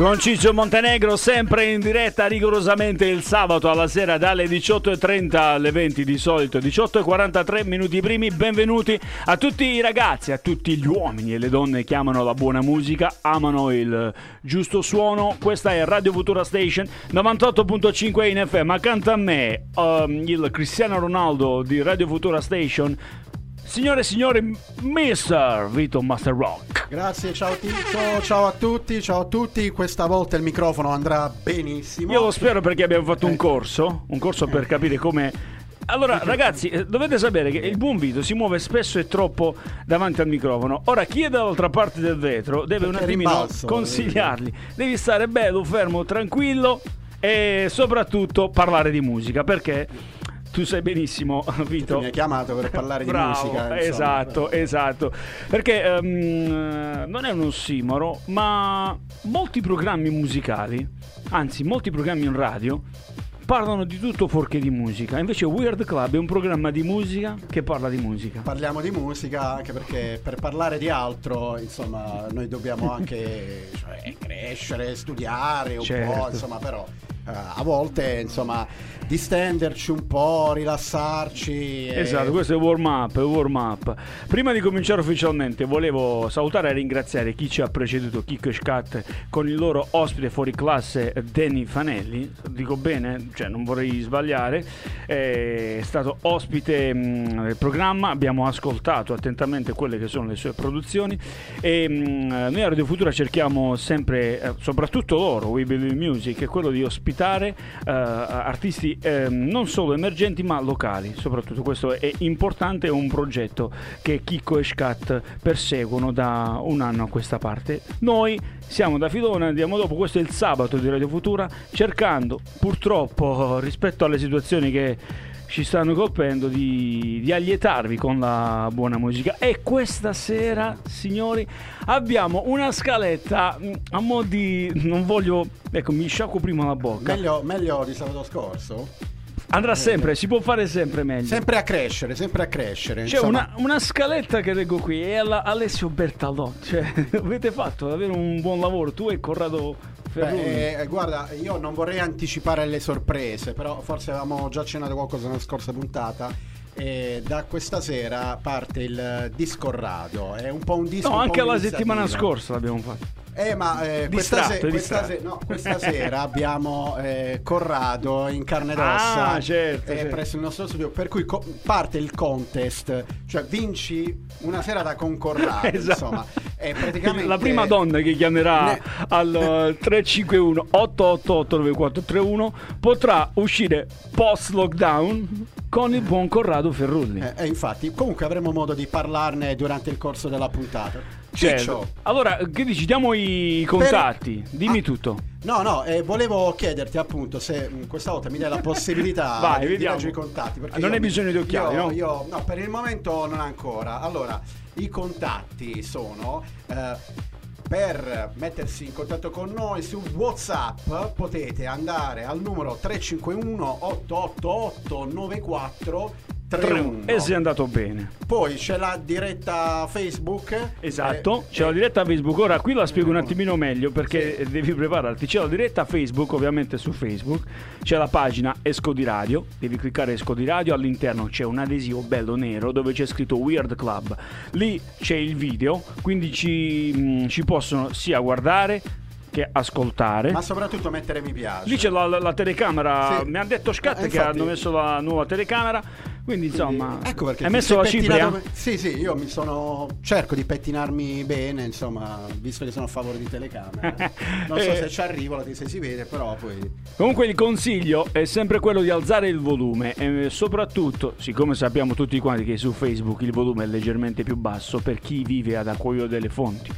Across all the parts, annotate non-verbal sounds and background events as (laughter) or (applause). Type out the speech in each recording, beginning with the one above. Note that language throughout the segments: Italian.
Con Ciccio Montenegro sempre in diretta rigorosamente il sabato alla sera dalle 18.30 alle 20 di solito 18.43 minuti primi. Benvenuti a tutti i ragazzi a tutti gli uomini e le donne che amano la buona musica amano il giusto suono. Questa è Radio Futura Station 98.5 in FM accanto a me um, il Cristiano Ronaldo di Radio Futura Station Signore e signori, Mr. Vito Master Rock. Grazie, ciao Tito, ciao a tutti, ciao a tutti. Questa volta il microfono andrà benissimo. Io lo spero perché abbiamo fatto un corso, un corso per capire come allora, ragazzi, eh, dovete sapere che il buon Vito si muove spesso e troppo davanti al microfono. Ora, chi è dall'altra parte del vetro deve Perché un attimino rimbalzo, consigliarli. Devi stare bello, fermo, tranquillo e soprattutto parlare di musica perché tu sai benissimo, (laughs) Vito. Mi hai chiamato per parlare di Bravo, musica. insomma. Esatto, esatto. Perché ehm, non è un ossimoro, ma molti programmi musicali, anzi molti programmi in radio, parlano di tutto fuorché di musica. Invece Weird Club è un programma di musica che parla di musica. Parliamo di musica anche perché per parlare di altro, insomma, noi dobbiamo (laughs) anche cioè, crescere, studiare un Certo. po', insomma, però eh, a volte, insomma, distenderci un po', rilassarci. e- Esatto, questo è warm up, il warm up. Prima di cominciare ufficialmente volevo salutare e ringraziare chi ci ha preceduto, e Scat, con il loro ospite fuori classe Danny Fanelli, dico bene, cioè non vorrei sbagliare, è stato ospite del programma, abbiamo ascoltato attentamente quelle che sono le sue produzioni. E mh, noi a Radio Futura cerchiamo sempre, eh, soprattutto loro, We Believe Music, è quello di ospitare eh, artisti eh, non solo emergenti ma locali, soprattutto questo è importante, è un progetto che Chicco e Scat perseguono da un anno a questa parte. Noi siamo da Filone, andiamo dopo, questo è il sabato di Radio Futura, cercando purtroppo rispetto alle situazioni che ci stanno colpendo di, di allietarvi con la buona musica. E questa sera signori abbiamo una scaletta mh, a mo' di non voglio ecco mi sciacquo prima la bocca. Meglio, meglio di sabato scorso? Andrà sempre si può fare sempre meglio Sempre a crescere, sempre a crescere. c'è una, una scaletta che leggo qui è alla Alessio Bertalotti cioè (laughs) avete fatto davvero un buon lavoro tu e Corrado Beh, eh, guarda, io non vorrei anticipare le sorprese, però forse avevamo già accennato qualcosa nella scorsa puntata. E da questa sera parte il disco radio. È un po' un disco. no anche la settimana scorsa l'abbiamo fatto Eh, ma eh, questa, se- questa se- no, questa sera abbiamo eh, Corrado in carne ed ossa Ah, certo, eh, certo. presso il nostro studio. Per cui co- parte il contest, cioè vinci una sera da concorrado. (laughs) Esatto. Insomma, è praticamente La prima donna che chiamerà Ne- al eh, 351 888 9431 potrà uscire post lockdown con il buon Corrado Ferrulli. Eh, eh, infatti, comunque avremo modo di parlarne durante il corso della puntata. Certo. Ciccio, Allora, che dici? Diamo i contatti. Dimmi Ah. tutto. No, no, eh, volevo chiederti appunto se mh, questa volta mi dai la (laughs) possibilità Vai, di, leggere i contatti. perché Non hai bisogno di occhiali, io- no? io- no, per il momento non ancora. Allora, i contatti sono... eh, per mettersi in contatto con noi su WhatsApp potete andare al numero 351 888 94 31. E sei andato bene. Poi c'è la diretta Facebook. Esatto, Eh, c'è la eh, diretta Facebook. Ora qui la spiego un attimino meglio perché devi prepararti. C'è la diretta Facebook, ovviamente su Facebook, c'è la pagina Esco di Radio, devi cliccare Esco di Radio, all'interno c'è un adesivo bello nero dove c'è scritto Weird Club. Lì c'è il video, quindi ci, mh, ci possono sia guardare che ascoltare. Ma soprattutto mettere mi piace. Lì c'è la, la- la telecamera, Sì. mi ha detto Scat Eh, che hanno messo la nuova telecamera, quindi insomma... Ecco perché hai messo la cipria? pettinato- Sì, sì, io mi sono. cerco di pettinarmi bene, insomma, visto che sono a favore di telecamera. (laughs) Non so Eh. se ci arrivo, se si vede, però poi. Comunque il consiglio è sempre quello di alzare il volume e soprattutto, siccome sappiamo tutti quanti che su Facebook il volume è leggermente più basso per chi vive ad acquaio delle fonti.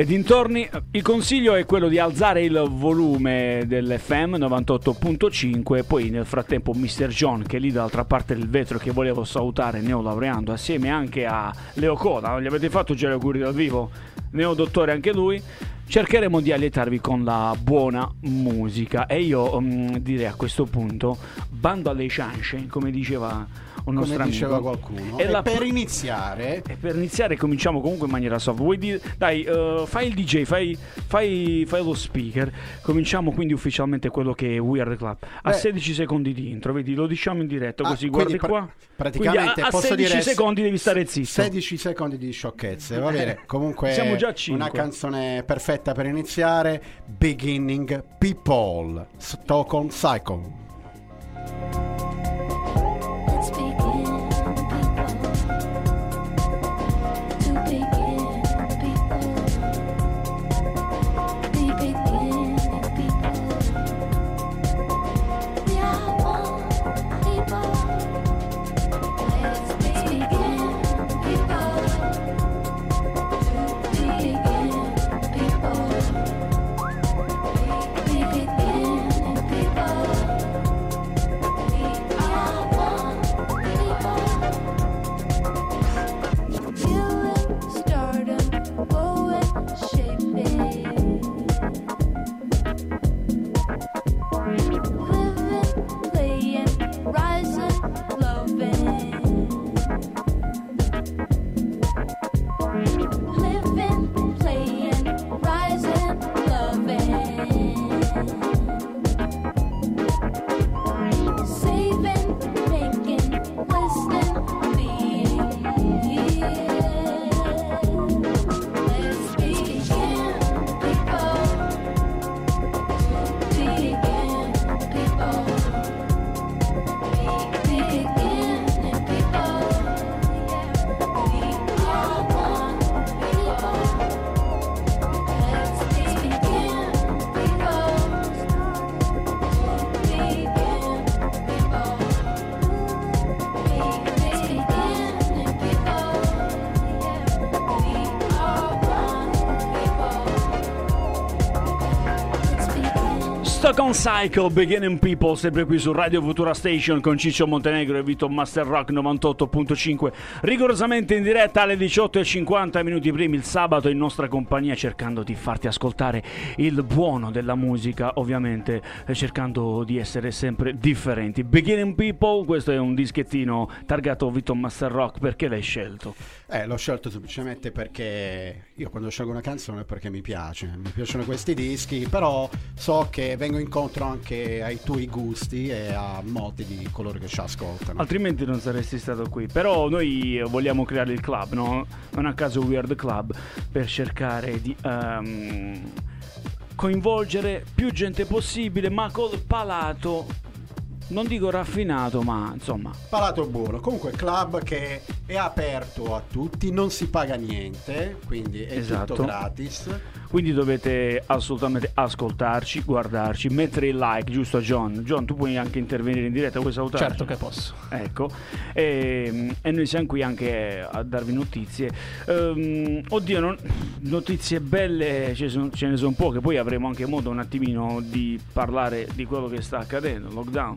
E dintorni il consiglio è quello di alzare il volume dell'FM 98.5 poi nel frattempo Mr. John che è lì dall'altra parte del vetro che volevo salutare neolaureando assieme anche a Leo Coda, gli avete fatto già gli auguri dal vivo? Neo dottore anche lui cercheremo di allietarvi con la buona musica e io mm, direi a questo punto bando alle ciance, come diceva un nostro come diceva amico. qualcuno. E E, la- per iniziare, E per iniziare cominciamo comunque in maniera soft. Vuoi dire, dai, eh, fai il DJ, fai, fai- fai lo speaker. Cominciamo quindi ufficialmente quello che è We Are The Club. A Beh. 16 secondi di intro, vedi, lo diciamo in diretta, Ah, così quindi guardi pra- qua. praticamente a, a posso 16 dire secondi devi stare zitto. 16 secondi di sciocchezze, va bene. (laughs) Comunque Siamo già a cinque. una canzone perfetta per iniziare, Beginning People, Stockholm Cycle. Stockholm Cycle, Beginning People, sempre qui su Radio Futura Station con Ciccio Montenegro e Vito Master Rock 98.5, rigorosamente in diretta alle 18.50 minuti primi il sabato in nostra compagnia cercando di farti ascoltare il buono della musica, ovviamente eh, cercando di essere sempre differenti. Beginning People, questo è un dischettino targato Vito Master Rock, perché l'hai scelto? Eh, l'ho scelto semplicemente perché io quando scelgo una canzone è perché mi piace, mi piacciono questi dischi, però so che vengo incontro anche ai tuoi gusti e a molti di coloro che ci ascoltano. Altrimenti non saresti stato qui. Però noi vogliamo creare il club, no? Non a caso We Are The Club, per cercare di ehm, coinvolgere più gente possibile, ma col palato, non dico raffinato, ma insomma... Palato buono, comunque club che è aperto a tutti, non si paga niente, quindi è Esatto. tutto gratis. Quindi dovete assolutamente ascoltarci, guardarci, mettere il like, giusto John? John, tu puoi anche intervenire in diretta, vuoi salutarci? Certo che posso. Ecco, e, e noi siamo qui anche a darvi notizie. Ehm, oddio, non- notizie belle ce, son- ce ne sono poche, poi avremo anche modo un attimino di parlare di quello che sta accadendo, lockdown.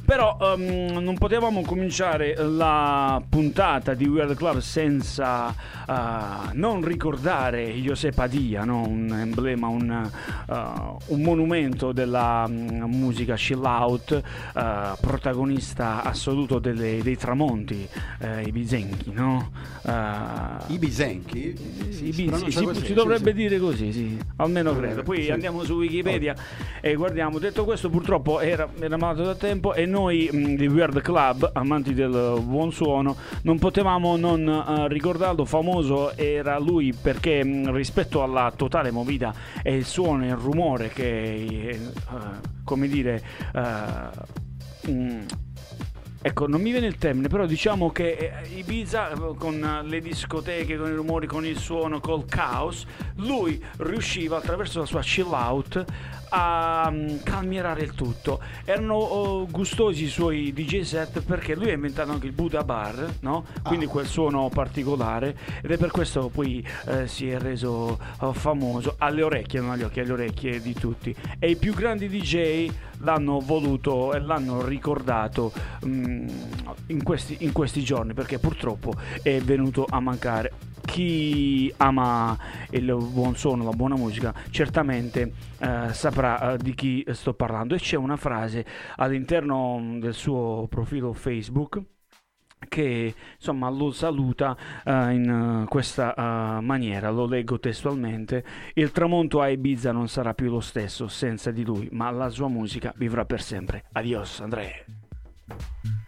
Però ehm, non potevamo cominciare la puntata di We Are The Club senza eh, non ricordare José Padilla, no? un emblema, un, eh, un monumento della mm, musica chill out, eh, protagonista assoluto delle- dei tramonti, eh, i bisenchi, no? I bisenchi? sì, sì, si, così, si dovrebbe sì. dire così, sì, almeno credo. Poi andiamo su Wikipedia e guardiamo. Detto questo, purtroppo era, era malato da tempo e noi mh, di We Are The Club, amanti del buon suono, non potevamo non eh, ricordarlo. Famoso era lui perché mh, rispetto alla totale movida e il suono e il rumore che, eh, come dire, eh, mh, Ecco, non mi viene il termine, però diciamo che Ibiza con le discoteche, con i rumori, con il suono, col caos, lui riusciva attraverso la sua chill out a mm, calmierare il tutto. Erano oh, gustosi i suoi DJ set perché lui ha inventato anche il Buddha Bar, no? Quindi Ah. quel suono particolare ed è per questo poi eh, si è reso oh, famoso alle orecchie, non agli occhi, alle orecchie di tutti. E i più grandi DJ l'hanno voluto e l'hanno ricordato mm, in, questi, in questi giorni perché purtroppo è venuto a mancare. chi ama il buon suono, la buona musica, certamente eh, saprà eh, di chi sto parlando. E c'è una frase all'interno mm, del suo profilo Facebook che insomma lo saluta eh, in eh, questa eh, maniera, lo leggo testualmente, il tramonto a Ibiza non sarà più lo stesso senza di lui, ma la sua musica vivrà per sempre. Adios Andrea.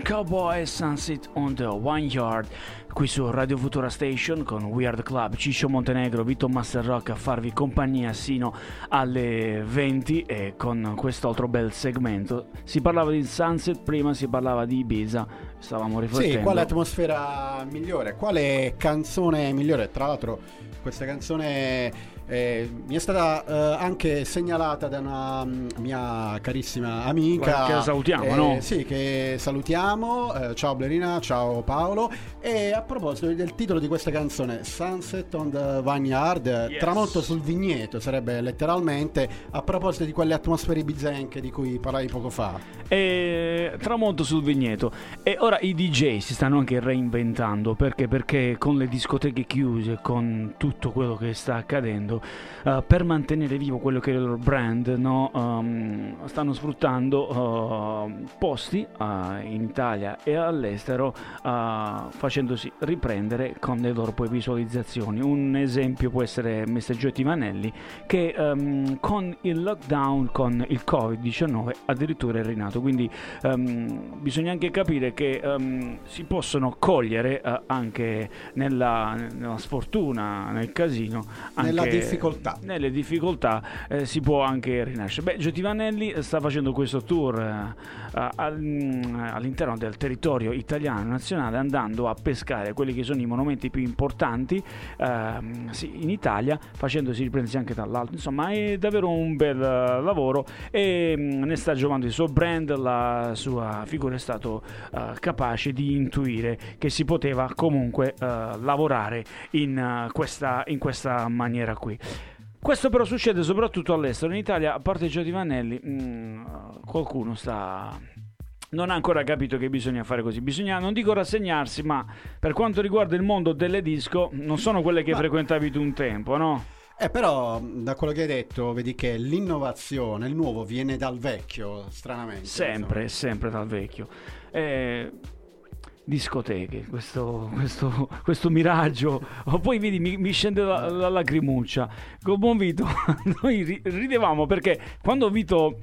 Cosmic Cowboy Sunset on the Vineyard qui su Radio Futura Station con Weird Club, Ciccio Montenegro, Vito Master Rock a farvi compagnia sino alle 20 e con quest'altro bel segmento. Si parlava di Sunset, prima si parlava di Ibiza, stavamo riflettendo. Sì, quale atmosfera migliore? Quale canzone migliore? Tra l'altro, questa canzone eh, mi è stata eh, anche segnalata da una mm, mia carissima amica. Che la salutiamo, eh, no? Sì, che salutiamo. Eh, ciao Blerina, ciao Paolo. E a proposito del titolo di questa canzone, Sunset on the Vineyard, Yes. tramonto sul vigneto, sarebbe letteralmente a proposito di quelle atmosfere bizenche di cui parlavi poco fa. e tramonto sul vigneto e ora i DJ si stanno anche reinventando perché perché con le discoteche chiuse con tutto quello che sta accadendo eh, per mantenere vivo quello che è il loro brand no, ehm, stanno sfruttando eh, posti eh, in Italia e all'estero facendosi riprendere con le loro poi visualizzazioni un esempio può essere Mr. Giotti Manelli che ehm, con il lockdown con il Covid-19 addirittura è rinato quindi ehm, bisogna anche capire che ehm, si possono cogliere eh, anche nella, nella sfortuna, nel casino, Nella difficoltà. Nelle difficoltà eh, si può anche rinascere. Beh, Giotti Vanelli sta facendo questo tour eh, mm, all'interno del territorio italiano nazionale andando a pescare quelli che sono i monumenti più importanti ehm, sì, in Italia, facendosi riprendere anche dall'alto. Insomma, è davvero un bel eh, lavoro e mm, ne sta giovando il suo brand, la sua figura è stato eh, capace di intuire che si poteva comunque eh, lavorare in, eh, questa, in questa maniera qui. Questo però succede soprattutto all'estero. In Italia, a parte Giotti Vanelli, mm, qualcuno sta non ha ancora capito che bisogna fare così. Bisogna, non dico rassegnarsi, ma per quanto riguarda il mondo delle disco, non sono quelle che Ma- frequentavi tu un tempo, no? Eh, però, da quello che hai detto, vedi che l'innovazione, il nuovo viene dal vecchio, stranamente. Sempre, sempre dal vecchio. Eh, discoteche, questo, questo, questo miraggio. Oh, poi vedi, mi, mi scende la, la lacrimuccia. Con buon Vito, (laughs) noi ri- ridevamo perché quando Vito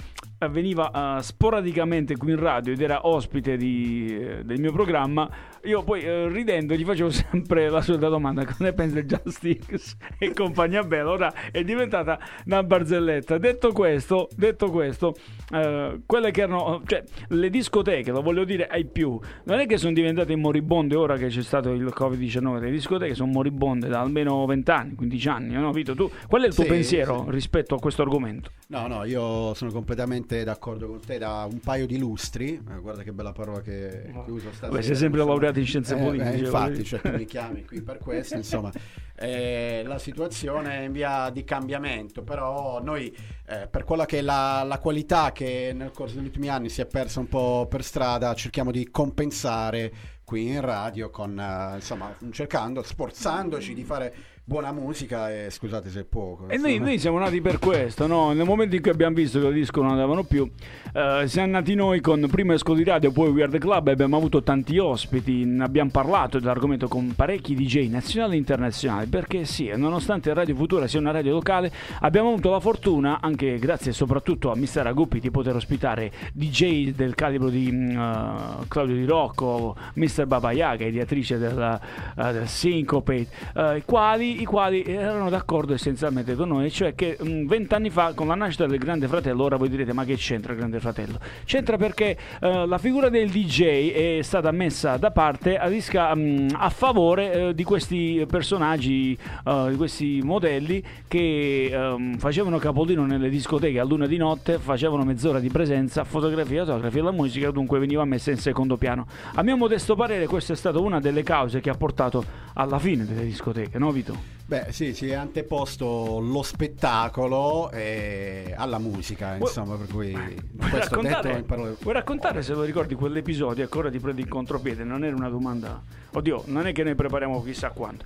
veniva eh, sporadicamente qui in radio ed era ospite di, eh, del mio programma, io poi eh, ridendo gli facevo (laughs) sempre la solita domanda: cosa ne pensa di Justix (laughs) e compagnia bella? Ora è diventata una barzelletta. Detto questo, detto questo eh, quelle che erano, cioè le discoteche, lo voglio dire ai più, non è che sono diventate moribonde ora che c'è stato il Covid-19, le discoteche sono moribonde da almeno 20 anni, 15 anni, no Vito? Tu, qual è il tuo Sì, pensiero sì. rispetto a questo argomento? No, no, io sono completamente d'accordo con te da un paio di lustri. Eh, guarda che bella parola che, che uso. Beh, sei sempre insomma. laureato in scienze Eh, politiche. eh, infatti, cioè, tu mi chiami qui per questo, (laughs) insomma. Eh, la situazione è in via di cambiamento, però noi eh, per quella che è la, la qualità che nel corso degli ultimi anni si è persa un po' per strada, cerchiamo di compensare qui in radio con eh, insomma cercando, sforzandoci di fare buona musica e scusate se è poco. E noi, noi siamo nati per questo, no? Nel momento in cui abbiamo visto che le disco non andavano più, eh, siamo nati noi con prima Escoli Radio, poi Weird Club, abbiamo avuto tanti ospiti, abbiamo parlato dell'argomento con parecchi DJ nazionali e internazionali, perché sì, nonostante Radio Futura sia una radio locale, abbiamo avuto la fortuna, anche grazie soprattutto a Mister Aguppi, di poter ospitare DJ del calibro di eh, Claudio Di Rocco, Mr. Baba Yaga, ideatrice del, eh, del Syncopate, eh, i quali i quali erano d'accordo essenzialmente con noi, cioè che mh, vent'anni fa con la nascita del Grande Fratello, ora voi direte ma che c'entra il Grande Fratello? C'entra perché eh, la figura del DJ è stata messa da parte a, disca- mh, a favore eh, di questi personaggi, eh, di questi modelli che ehm, facevano capolino nelle discoteche a luna di notte, facevano mezz'ora di presenza, fotografia, autografi e la musica dunque veniva messa in secondo piano. A mio modesto parere questa è stata una delle cause che ha portato alla fine delle discoteche, no Vito? Beh, sì, si è anteposto lo spettacolo eh, alla musica, insomma, per cui Vuoi questo raccontare, detto in parole- vuoi raccontare se lo ricordi quell'episodio? Ancora ti prendi in contropiede, non era una domanda. Oddio, non è che noi prepariamo chissà quanto.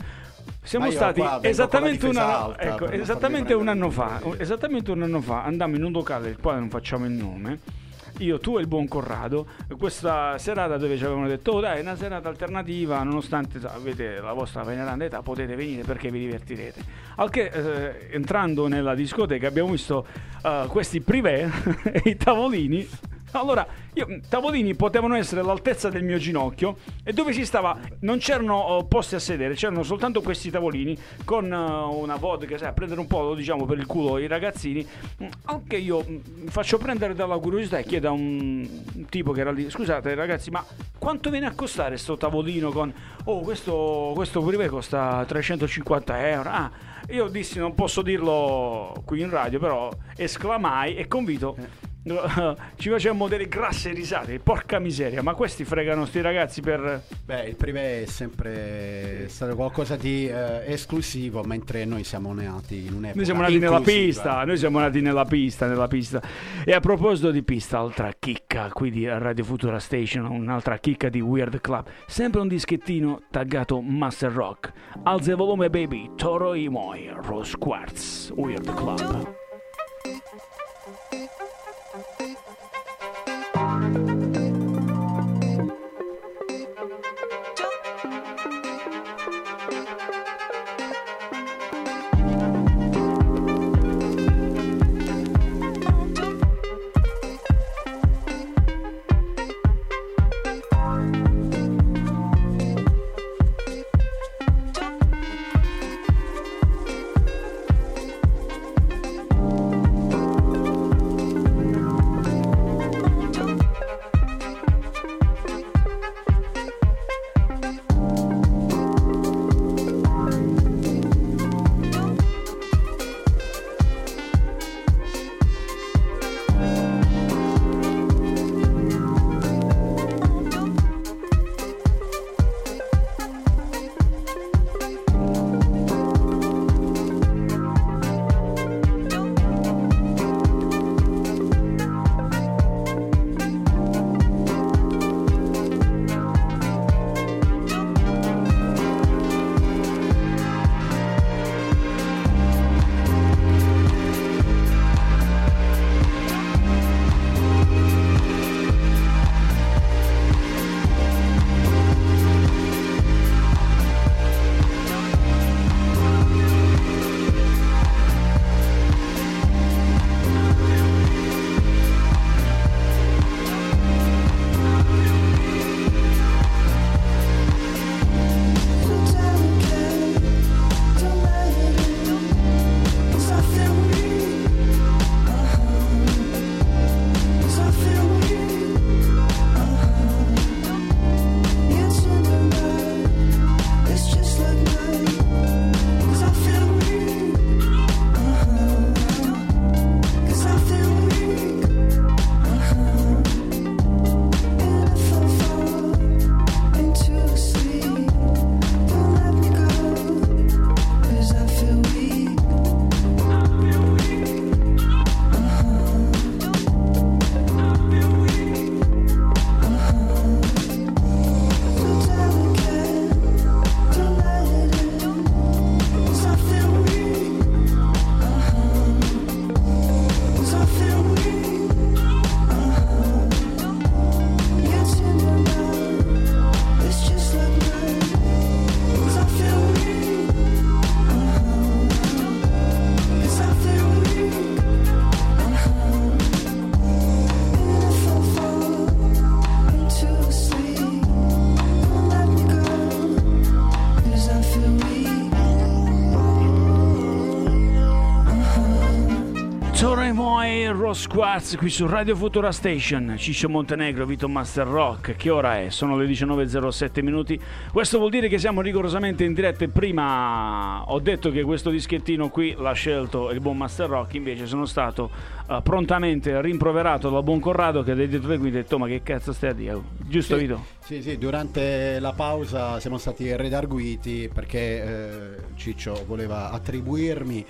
Siamo stati qua esattamente, una- ecco, esattamente un anno fa. Esattamente un anno fa andammo in un locale del quale non facciamo il nome. Io, tu e il buon Corrado, questa serata dove ci avevano detto, oh dai, è una serata alternativa, nonostante avete la vostra veneranda età, potete venire perché vi divertirete. Al che, eh, entrando nella discoteca, abbiamo visto eh, questi privé (laughs) e i tavolini Allora, io, mh, tavolini potevano essere all'altezza del mio ginocchio e dove si stava non c'erano oh, posti a sedere, c'erano soltanto questi tavolini con eh, una vodka, sai, a prendere un po', diciamo, per il culo i ragazzini. Mm, Anche io mm, mi faccio prendere dalla curiosità e chiedo a un tipo che era lì, scusate ragazzi, ma quanto viene a costare sto tavolino con... Oh, questo, questo privé costa 350 euro. Ah, io dissi non posso dirlo qui in radio, però esclamai e convito. (laughs) Ci facevamo delle grasse risate, porca miseria, ma questi fregano sti ragazzi per... Beh, il privé è sempre stato qualcosa di eh, esclusivo, mentre noi siamo nati in un'epoca Noi siamo nati nella inclusiva. pista, noi siamo nati nella pista, nella pista. E a proposito di pista, altra chicca qui di Radio Futura Station, un'altra chicca di Weird Club, sempre un dischettino taggato Master Rock. Alza il volume baby, Toro Imoi, Rose Quartz, Weird Club. Rose Quartz qui su Radio Futura Station, Ciccio Montenegro, Vito Master Rock. Che ora è? Sono le 19.07 minuti. Questo vuol dire che siamo rigorosamente in diretta. Prima ho detto che questo dischettino qui l'ha scelto il buon Master Rock, invece sono stato eh, prontamente rimproverato dal buon Corrado che ha detto le detto ma che cazzo stai a dire? Giusto Sì, Vito? Sì, sì, durante la pausa siamo stati redarguiti perché eh, Ciccio voleva attribuirmi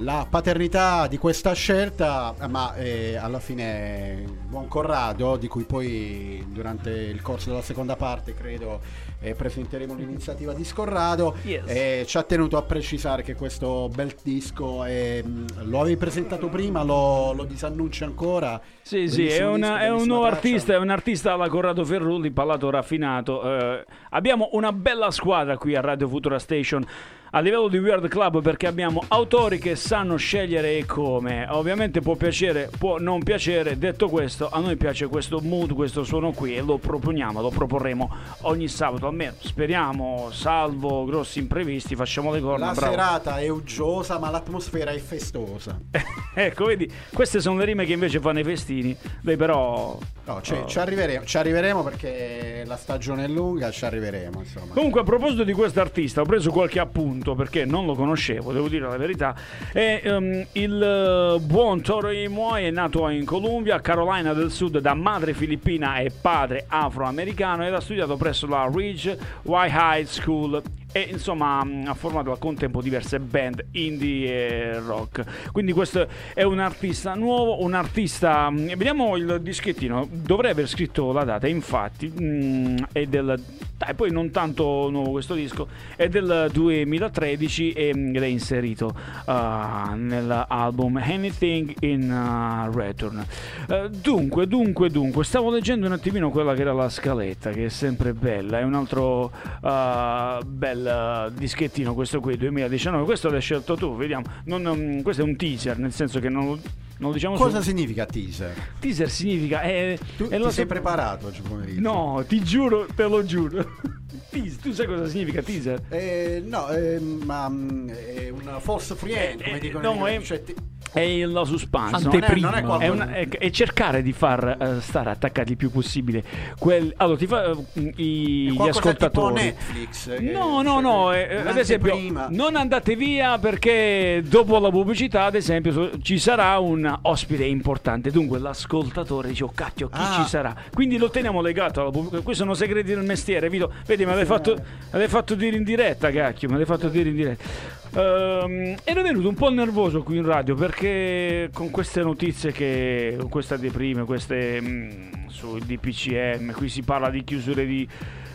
la paternità di questa scelta, ma eh, alla fine buon Corrado, di cui poi durante il corso della seconda parte credo e presenteremo l'iniziativa di Scorrado. Yes. E ci ha tenuto a precisare che questo bel disco è, lo avevi presentato prima, lo, lo disannunci ancora. Sì, sì, è, una- è un nuovo traccia. artista, è un artista alla Corrado Ferrulli, parlato raffinato. Eh, abbiamo una bella squadra qui a Radio Futura Station a livello di Weird Club perché abbiamo autori che sanno scegliere e come. Ovviamente può piacere, può non piacere. Detto questo, a noi piace questo mood, questo suono qui e lo proponiamo, lo proporremo ogni sabato. Almeno speriamo, salvo grossi imprevisti, facciamo le corna. La bravo. serata è uggiosa, ma l'atmosfera è festosa. (laughs) ecco, vedi, queste sono le rime che invece fanno i festini. Lei però No, ci, Oh. ci arriveremo, ci arriveremo perché la stagione è lunga, ci arriveremo. Insomma. Comunque, a proposito di questo artista, ho preso qualche appunto perché non lo conoscevo, devo dire la verità. È ehm, il eh, buon Tori Moy è nato in Columbia, Carolina del Sud, da madre filippina e padre afroamericano ed ha studiato presso la Ridge Why Y High School E insomma ha formato al contempo diverse band indie e rock. Quindi questo è un artista nuovo, un artista. mh, Vediamo il dischettino. Dovrei aver scritto la data, infatti. mh, è del. Dai, poi non tanto nuovo questo disco, è del 2013 e- ed è inserito uh, nell'album Anything in uh, Return. Uh, dunque, dunque, dunque, stavo leggendo un attimino quella che era la scaletta, che è sempre bella, è un altro uh, bel uh, dischettino questo qui, 2019, questo l'hai scelto tu, vediamo, Non, um, questo è un teaser, nel senso che non, non lo diciamo Cosa su- significa teaser? Teaser significa... È, Tu ti sei preparato oggi pomeriggio? No, ti giuro, te lo giuro. (laughs) Teas- tu sai cosa significa teaser? Eh, no, eh, ma mm, è un false friend, come Eh, dicono no, inglese. è- Cioè, ti- È il- la suspense. non è, non è È, una- è- è cercare di far eh, stare attaccati il più possibile quel, allora ti fa eh, i, è gli ascoltatori Netflix. eh, No, no, no, eh, ad esempio non andate via perché dopo la pubblicità, ad esempio, so- ci sarà un ospite importante, dunque l'ascoltatore dice "Oh cacchio, chi Ah. ci sarà?". Quindi lo teniamo legato alla pubblicità. Questi sono segreti del mestiere, Vito. Vedi, me l'hai fatto, me l'hai fatto dire in diretta, cacchio, me l'hai fatto dire in diretta. Ehm, ero venuto un po' nervoso qui in radio perché con queste notizie che con queste deprime, queste mm, sul DPCM, qui si parla di chiusure di,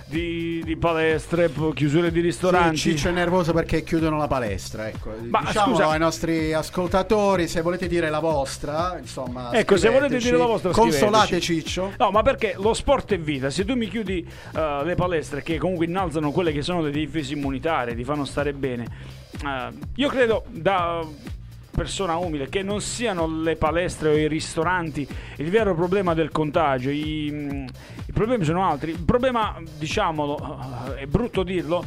di, di palestre, chiusure di ristoranti. Sì, Ciccio è nervoso perché chiudono la palestra. Ecco. Ma Diciamolo scusa- ai nostri ascoltatori, se volete dire la vostra, insomma, Ecco, se volete dire la vostra, consolate. Ciccio. No, ma perché lo sport è vita. Se tu mi chiudi eh, le palestre che comunque innalzano quelle che sono le difese immunitarie, ti fanno stare bene, eh, io credo da persona umile che non siano le palestre o i ristoranti il vero problema del contagio. I, i problemi sono altri. Il problema, diciamolo, eh, è brutto dirlo,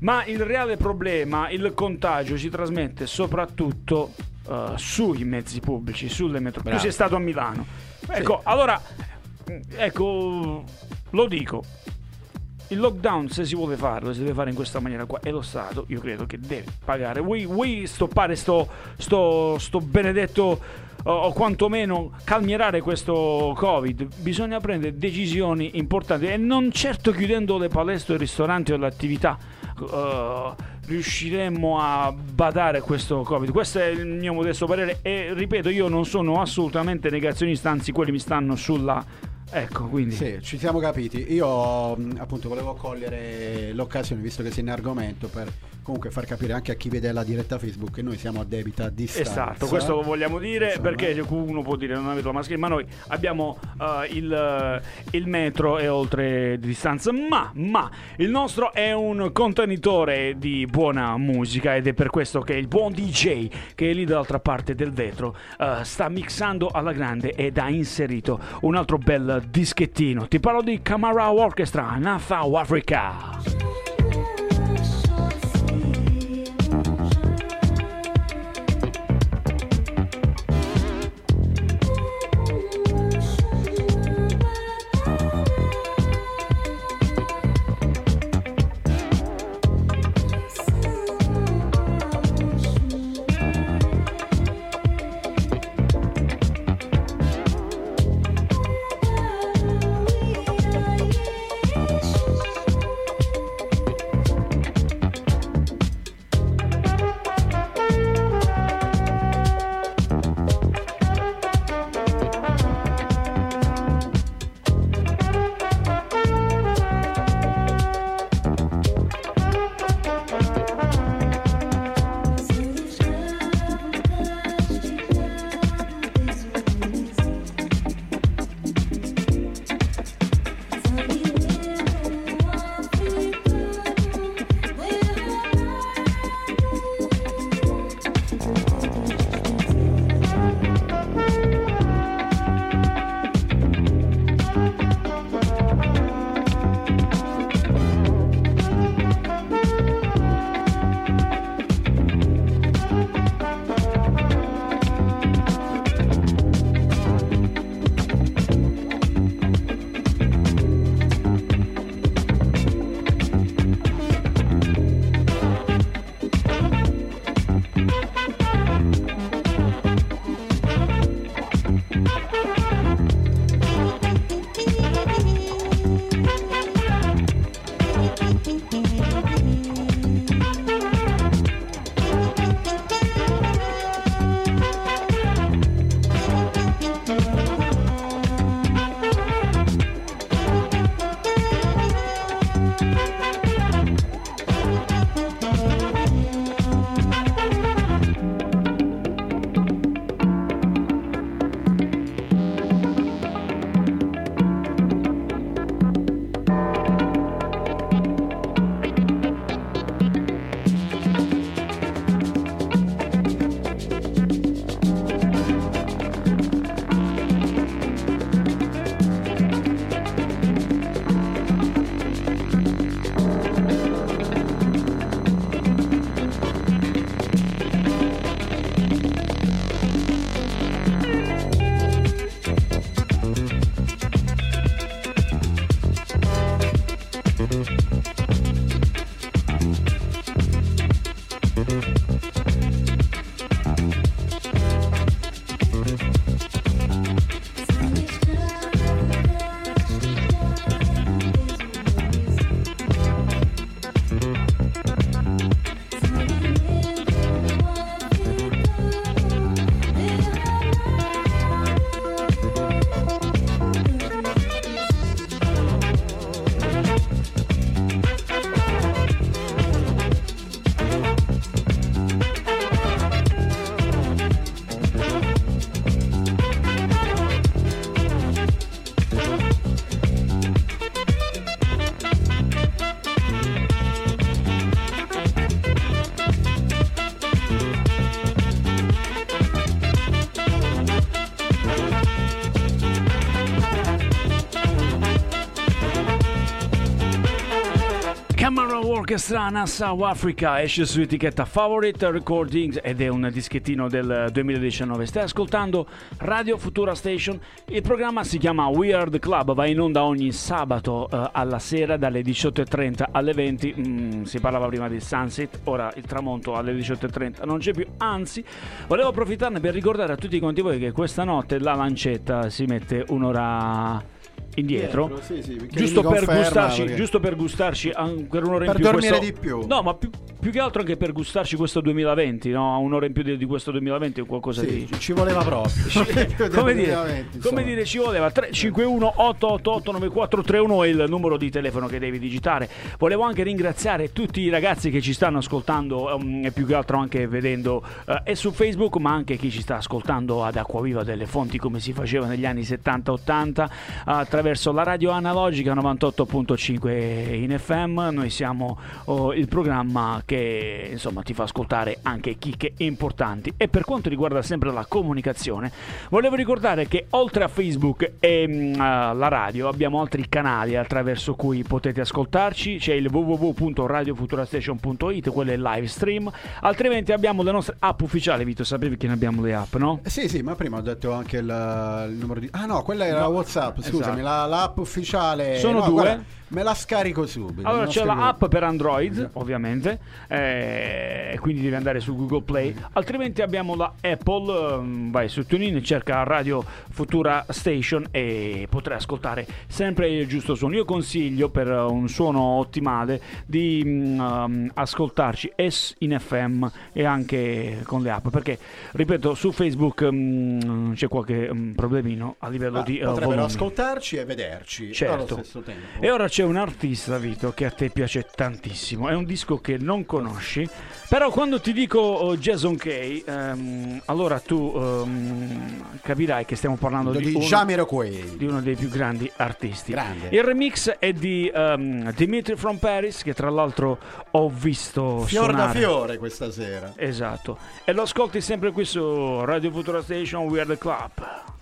ma il reale problema, il contagio, si trasmette soprattutto eh, sui mezzi pubblici, sulle metro. Tu sei stato a Milano. Ecco, allora, ecco, lo dico. Il lockdown, se si vuole farlo, si deve fare in questa maniera qua. E lo Stato, io credo che deve pagare. Vuoi, vuoi stoppare sto, sto, sto benedetto, o, quantomeno calmierare questo Covid? Bisogna prendere decisioni importanti. E non certo chiudendo le palestre, i ristoranti o le attività. eh, riusciremmo a badare questo Covid. Questo è il mio modesto parere. E ripeto, io non sono assolutamente negazionista, anzi, quelli mi stanno sulla. Ecco, quindi. Sì, ci siamo capiti. Io appunto volevo cogliere l'occasione, visto che sei in argomento, per comunque far capire anche a chi vede la diretta Facebook che noi siamo a debita distanza. Esatto, questo lo vogliamo dire Insomma. perché uno può dire non avete la mascherina, ma noi abbiamo eh, il, eh, il metro e oltre di distanza, ma, ma il nostro è un contenitore di buona musica ed è per questo che il buon DJ che è lì dall'altra parte del vetro eh, sta mixando alla grande ed ha inserito un altro bel dischettino. Ti parlo di Camara Orchestra, Nathau Africa. Camera Orchestra Nassau Africa esce su etichetta Favorite Recordings ed è un dischettino del 2019. Stai ascoltando Radio Futura Station. Il programma si chiama Weird Club, va in onda ogni sabato eh, alla sera dalle 18.30 alle 20. Mm, si parlava prima di sunset, ora il tramonto alle 18.30 non c'è più. Anzi, volevo approfittarne per ricordare a tutti quanti voi che questa notte la lancetta si mette un'ora indietro. Dietro, sì, sì, giusto, per gustarci, perché- giusto per gustarci per un'ora Per in più dormire questo- di più. No, ma più, più che altro anche per gustarci questo 2020, no? Un'ora in più di, di questo 2020 o qualcosa Sì, di ci voleva proprio. come dire, come dire ci voleva 351 888 9431 è il numero di telefono che devi digitare volevo anche ringraziare tutti i ragazzi che ci stanno ascoltando ehm, e più che altro anche vedendo eh, e su Facebook ma anche chi ci sta ascoltando ad Acquaviva delle fonti come si faceva negli anni 70-80 attraverso la radio analogica 98.5 in FM noi siamo oh, il programma che insomma ti fa ascoltare anche chicche importanti. E per quanto riguarda sempre la comunicazione volevo ricordare che oltre a Facebook e mm, a la radio abbiamo altri canali attraverso cui potete ascoltarci. C'è il www.radiofuturastation.it quello è il live stream. Altrimenti abbiamo le nostre app ufficiali Vito sapevi che ne abbiamo le app no? Eh, Sì, sì, ma prima ho detto anche il, il numero di... Ah no, quella era WhatsApp, scusami, esatto. la, l'app ufficiale... Sono no, due. guarda, me la scarico subito. Allora c'è scarico- la app per Android, ovviamente, eh, quindi devi andare su Google Play. Altrimenti abbiamo la Apple, ehm, vai su TuneIn, cerca Radio Futura Station e potrai ascoltare sempre il giusto suono. Io consiglio per un suono ottimale di um, ascoltarci S in FM e anche con le app, perché ripeto, su Facebook mm, c'è qualche mm, problemino a livello Ah, di eh, potrebbero volume. ascoltarci e vederci Certo. allo stesso tempo. E ora c'è un artista, Vito, che a te piace tantissimo. È un disco che non conosci, però quando ti dico oh, Jason Kay, ehm, allora tu ehm, capirai che stiamo parlando di, di uno, di uno dei più grandi artisti. Grande. Il remix è di ehm, Dimitri from Paris, che tra l'altro ho visto Fior da suonare. fiore questa sera. Esatto. E lo ascolti sempre qui su Radio Futura Station, We Are The Club.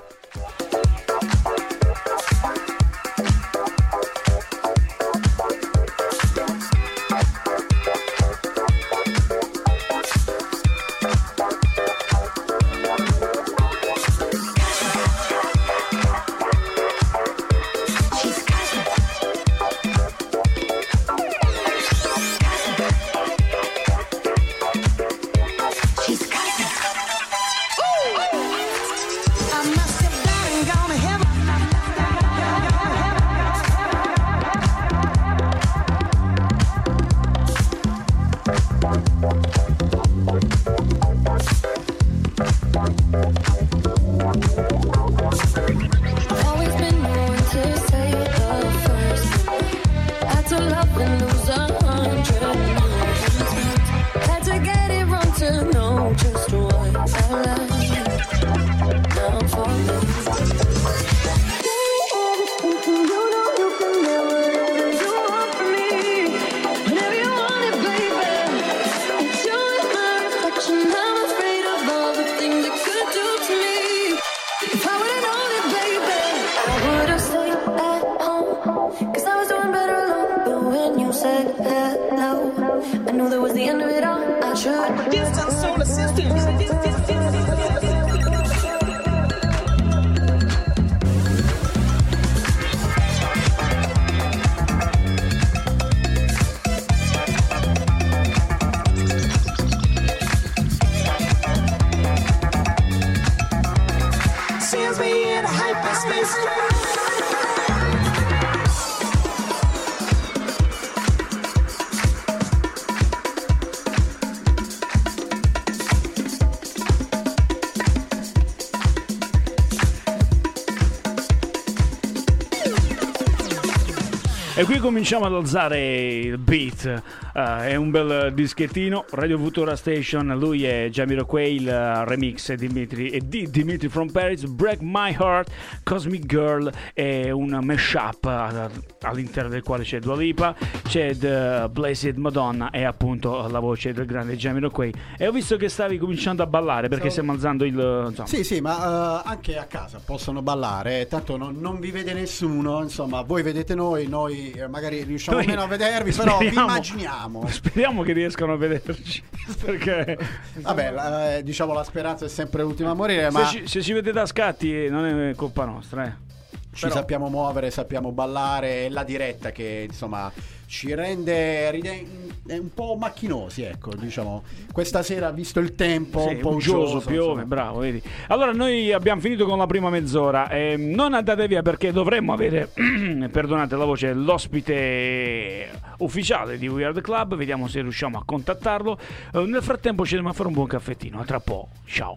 Qui cominciamo ad alzare il beat. Eh, è un bel dischettino. Radio Futura Station. Lui è Jamiroquai, il eh, remix è Dimitri, e di Dimitri from Paris. Break My Heart, Cosmic Girl. È un mashup eh, all'interno del quale c'è Dua Lipa, c'è The Blessed Madonna e appunto la voce del grande Jamiroquai. E ho visto che stavi cominciando a ballare perché stiamo alzando il. Insomma, Sì, sì, ma eh, anche a casa possono ballare, tanto non, non vi vede nessuno, insomma, voi vedete noi, noi eh, magari riusciamo Noi meno a vedervi, però vi speriamo- immaginiamo. (laughs) Speriamo che riescano a vederci. (laughs) Perché Vabbè, la- eh, diciamo la speranza è sempre l'ultima a morire, se, ma ci, se ci vedete a scatti non è colpa nostra. Eh. Ci però- sappiamo muovere, sappiamo ballare, è la diretta che insomma ci rende ride- un po' macchinosi, ecco, diciamo. Questa sera, visto il tempo, Sì, un po' uggioso, uggioso, piove, insomma. bravo, vedi. Allora, noi abbiamo finito con la prima mezz'ora. Eh, non andate via perché dovremmo avere, (clears throat) perdonate la voce, l'ospite ufficiale di We Are The Club. Vediamo se riusciamo a contattarlo. Eh, nel frattempo ci andiamo a fare un buon caffettino. A tra po'. Ciao.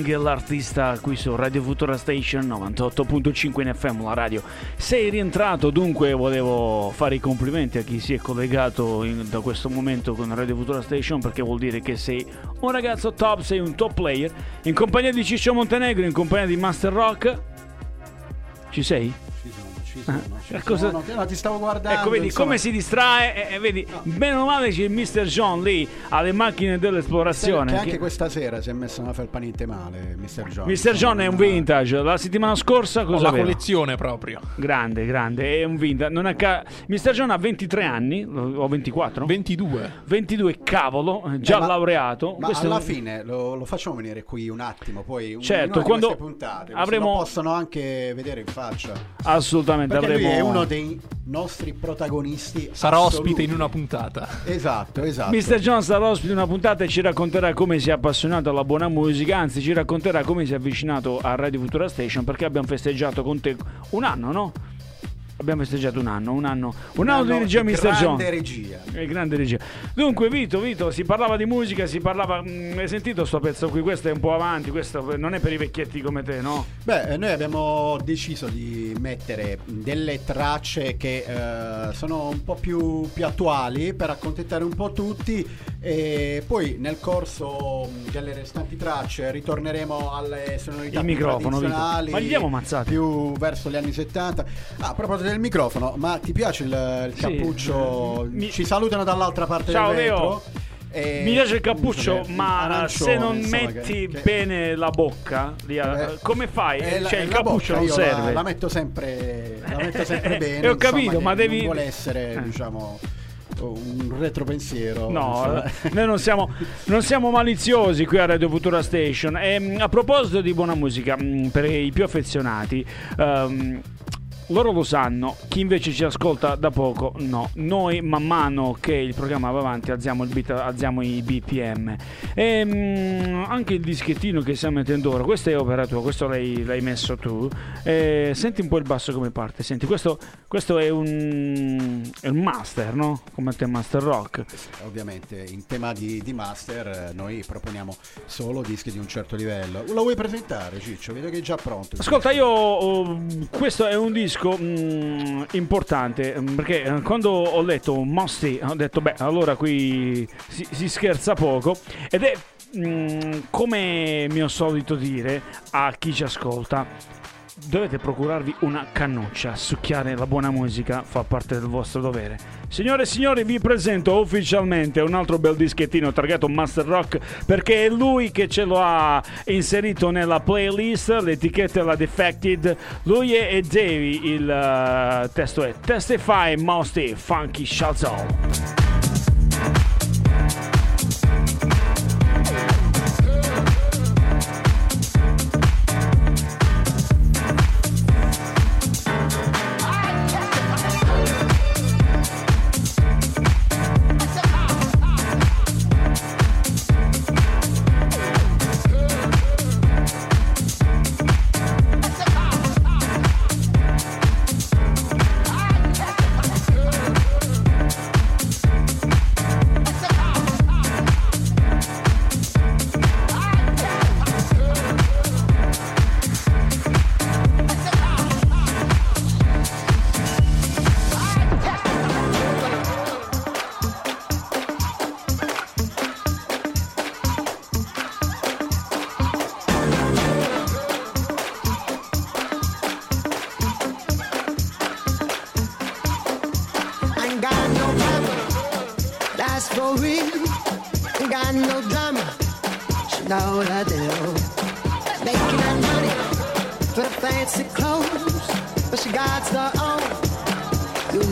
È l'artista qui su Radio Futura Station 98.5 in FM, la radio. Sei rientrato, dunque volevo fare i complimenti a chi si è collegato in- da questo momento con Radio Futura Station perché vuol dire che sei un ragazzo top, sei un top player. In compagnia di Ciccio Montenegro, in compagnia di Master Rock. Ci sei? Cosa- sono. No, ti stavo guardando. Ecco, vedi insomma. come si distrae. e- e vedi, bene o male c'è il Mr. John lì alle macchine dell'esplorazione. Che anche che- questa sera si è messo una felpa niente male, Mr. John. Mr. John è un vintage. La settimana scorsa Ho cosa la aveva? collezione proprio. Grande, grande, è un vintage. Non ca- Mr. John ha 23 anni, o 24? 22. 22, cavolo, già Eh, ma- laureato. Ma Questo alla un- fine lo, lo facciamo venire qui un attimo, poi un, Certo, in quando queste puntate, avremo- lo possono anche vedere in faccia. Assolutamente Perché avremo. lui è uno dei nostri protagonisti. Sarà ospite assoluti. in una puntata. Esatto, esatto. Mr. John sarà ospite di una puntata e ci racconterà come si è appassionato alla buona musica, anzi ci racconterà come si è avvicinato a Radio Futura Station perché abbiamo festeggiato con te un anno, no? Abbiamo festeggiato un anno, un anno, un anno di regia Mr. John. grande regia. È grande regia. Dunque, Vito, Vito, si parlava di musica, si parlava. mm, hai sentito sto pezzo qui? Questo è un po' avanti, questo non è per i vecchietti come te, no? Beh, noi abbiamo deciso di mettere delle tracce che eh, sono un po' più, più attuali per accontentare un po' tutti e poi nel corso mh, delle restanti tracce ritorneremo alle sonorità Il più microfono, Vito. tradizionali, Ma li abbiamo ammazzati? più verso gli anni 70. Ah, a proposito del microfono, ma ti piace il, il Sì. cappuccio? Mi- Ci salutano dall'altra parte Ciao, del vetro. Leo. E- Mi piace il cappuccio, Sì, ma arancione, se non metti che- bene la bocca, lì a- Eh, come fai? eh, la- cioè, il la cappuccio bocca non serve. La, la metto sempre, la metto sempre (laughs) Eh, bene. ho insomma, capito, ma devi- Non vuole essere, Eh. diciamo, un retropensiero. No, eh, (laughs) noi non siamo, non siamo maliziosi qui a Radio Futura Station. E, a proposito di buona musica, mh, per i più affezionati, ehm, loro lo sanno, chi invece ci ascolta da poco no. Noi man mano che il programma va avanti alziamo, il beat, alziamo i BPM. E, mh, anche il dischettino che stiamo mettendo ora, questo è opera tua, questo l'hai, l'hai messo tu. E, senti un po' il basso come parte, senti, questo, questo è, un, è un master, no? Come te Master Rock. Ovviamente in tema di, di master eh, noi proponiamo solo dischi di un certo livello. Lo vuoi presentare Ciccio? Vedo che è già pronto. Ascolta, io oh, questo è un disco mm, importante mm, perché eh, quando ho letto Musty ho detto beh allora qui si, si scherza poco. Ed è mm, come mio solito dire a chi ci ascolta dovete procurarvi una cannuccia. Succhiare la buona musica fa parte del vostro dovere. Signore e signori vi presento ufficialmente un altro bel dischettino targato Master Rock perché è lui che ce lo ha inserito nella playlist l'etichetta è la Defected. Lui è, Davey il eh, testo è Testify Musty Funky Shazam Ain't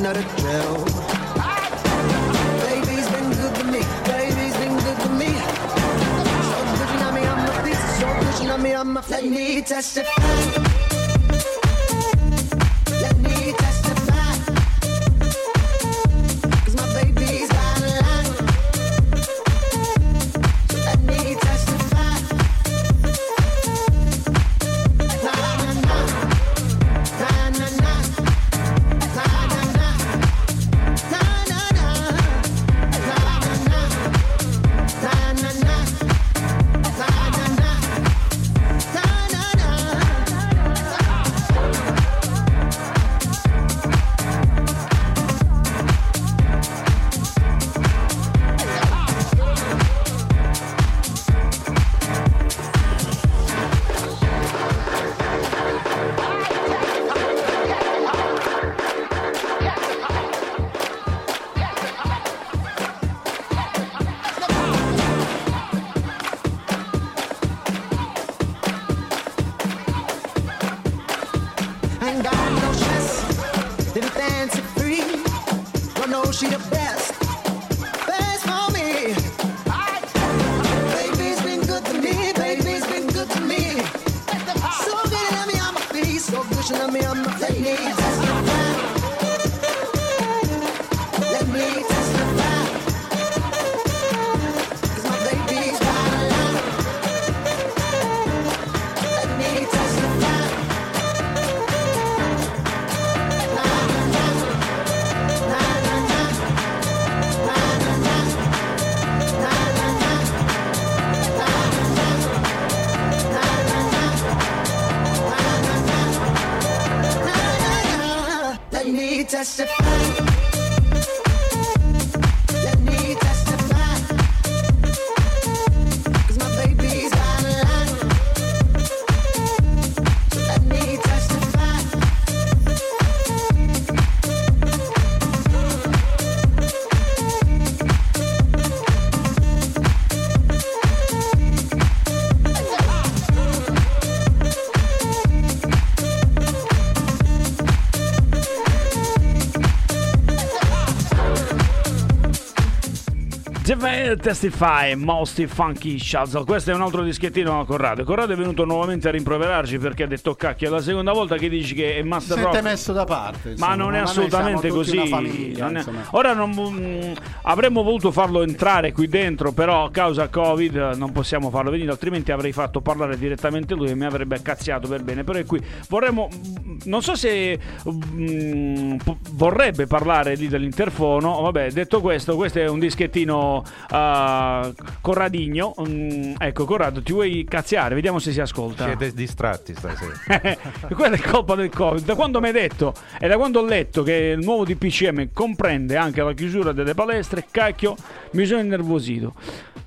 know the drill. Baby's been good to me, baby's been good to me. So pushing on me on my feet, so on me my feet. Let me testify. Testify, Mosty Funky Shuzzle. Questo è un altro dischettino a Corrado. Corrado è venuto nuovamente a rimproverarci perché ha detto cacchio, è la seconda volta che dici che è Master Rock. messo da parte. Ma insomma, non è assolutamente così. famiglia, Non è-. Ora non, mm, avremmo voluto farlo entrare qui dentro, però a causa Covid non possiamo farlo venire, altrimenti avrei fatto parlare direttamente lui e mi avrebbe cazziato per bene. Però è qui. Vorremmo. mm, Non so se mm, po- vorrebbe parlare lì dall'interfono. Vabbè, detto questo, questo è un dischettino ah, Corradigno. Mm, ecco, Corrado, ti vuoi cazziare? Vediamo se si ascolta. Siete distratti stasera. (laughs) Quella è colpa del Covid. Da quando mi hai detto e da quando ho letto che il nuovo DPCM comprende anche la chiusura delle palestre, cacchio, mi sono innervosito.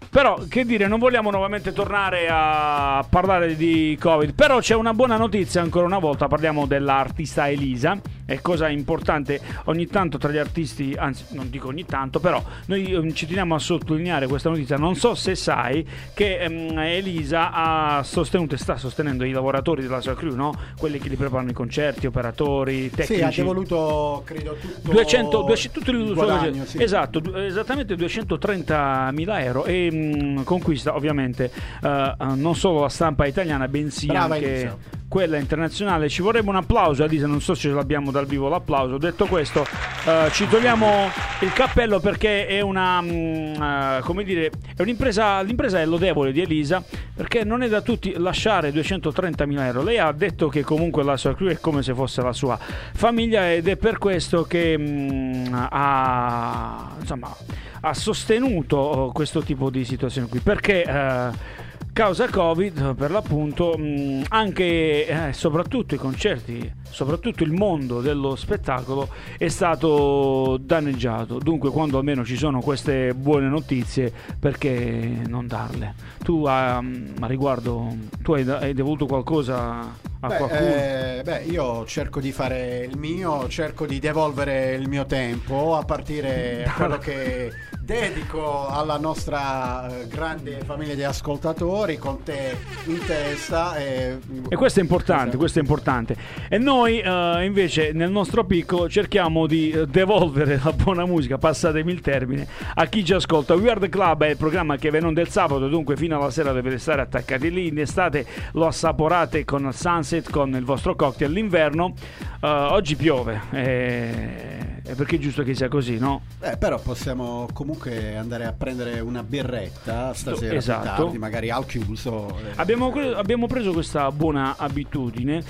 Però, che dire, non vogliamo nuovamente tornare a parlare di Covid. Però c'è una buona notizia, ancora una volta, parliamo dell'artista Elisa. È cosa importante ogni tanto tra gli artisti, anzi non dico ogni tanto, però noi ehm, ci teniamo a sottolineare questa notizia. Non so se sai che ehm, Elisa ha sostenuto e sta sostenendo i lavoratori della sua crew, no? quelli che li preparano i concerti, operatori, tecnici. Sì, ha devoluto, credo, tutto 200, 200 tutto il guadagno, sì. esatto, esattamente 230 mila euro e mh, conquista ovviamente eh, non solo la stampa italiana bensì Brava anche Elisa. Quella internazionale. Ci vorrebbe un applauso Elisa non so se ce l'abbiamo dal vivo l'applauso. Detto questo eh, ci togliamo il cappello perché è una mh, eh, come dire è un'impresa l'impresa è lodevole di Elisa perché non è da tutti lasciare 230 mila euro. Lei ha detto che comunque la sua crew è come se fosse la sua famiglia ed è per questo che mh, ha insomma ha sostenuto oh, questo tipo di situazione qui. Perché eh, causa covid per l'appunto mh, anche e soprattutto i concerti soprattutto il mondo dello spettacolo è stato danneggiato. Dunque quando almeno ci sono queste buone notizie perché non darle? Tu a, a riguardo tu hai, hai devoluto qualcosa a Beh, qualcuno? eh, beh, io cerco di fare il mio, cerco di devolvere il mio tempo a partire da quello (laughs) che dedico alla nostra eh, grande famiglia di ascoltatori con te in testa. E, E questo è importante, Esatto. questo è importante. E noi eh, invece nel nostro piccolo cerchiamo di devolvere la buona musica, passatemi il termine, a chi ci ascolta. We Are The Club è il programma che viene del sabato, dunque fino alla sera dovete stare attaccati lì. In estate lo assaporate con il sunset, con il vostro cocktail. L'inverno eh, oggi piove, eh, è perché è giusto che sia così, no? Eh, però possiamo comunque andare a prendere una birretta stasera Esatto. tardi, magari al chiuso. eh. Abbiamo, abbiamo preso questa buona abitudine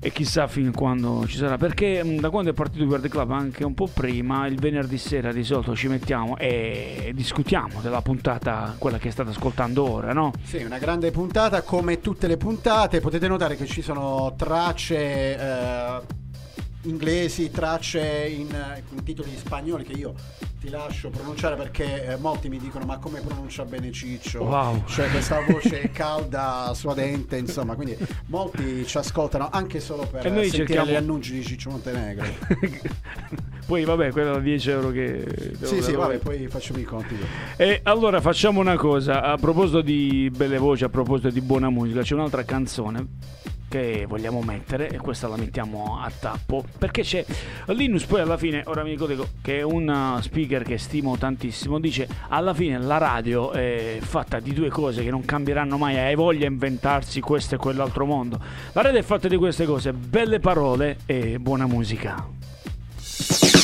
e chissà fin quando ci sarà perché mh, da quando è partito Guardia Club anche un po' prima il venerdì sera di solito ci mettiamo e discutiamo della puntata quella che state ascoltando ora no? Sì, una grande puntata come tutte le puntate. Potete notare che ci sono tracce eh, inglesi, tracce in, in titoli spagnoli che io ti lascio pronunciare perché eh, molti mi dicono ma come pronuncia bene Ciccio? Wow. Cioè questa (laughs) voce calda, suadente, insomma, quindi molti ci ascoltano anche solo per E noi sentire cerchiamo- gli annunci di Ciccio Montenegro. (laughs) poi vabbè quella da 10 euro che devo sì, sì, vabbè, poi facciamo i conti. E allora facciamo una cosa, a proposito di belle voci, a proposito di buona musica, c'è un'altra canzone che vogliamo mettere e questa la mettiamo a tappo perché c'è Linus poi alla fine, ora mi dico che è un uh, speaker che stimo tantissimo, dice alla fine la radio è fatta di due cose che non cambieranno mai, hai voglia di inventarsi questo e quell'altro mondo. La radio è fatta di queste cose, belle parole e buona musica.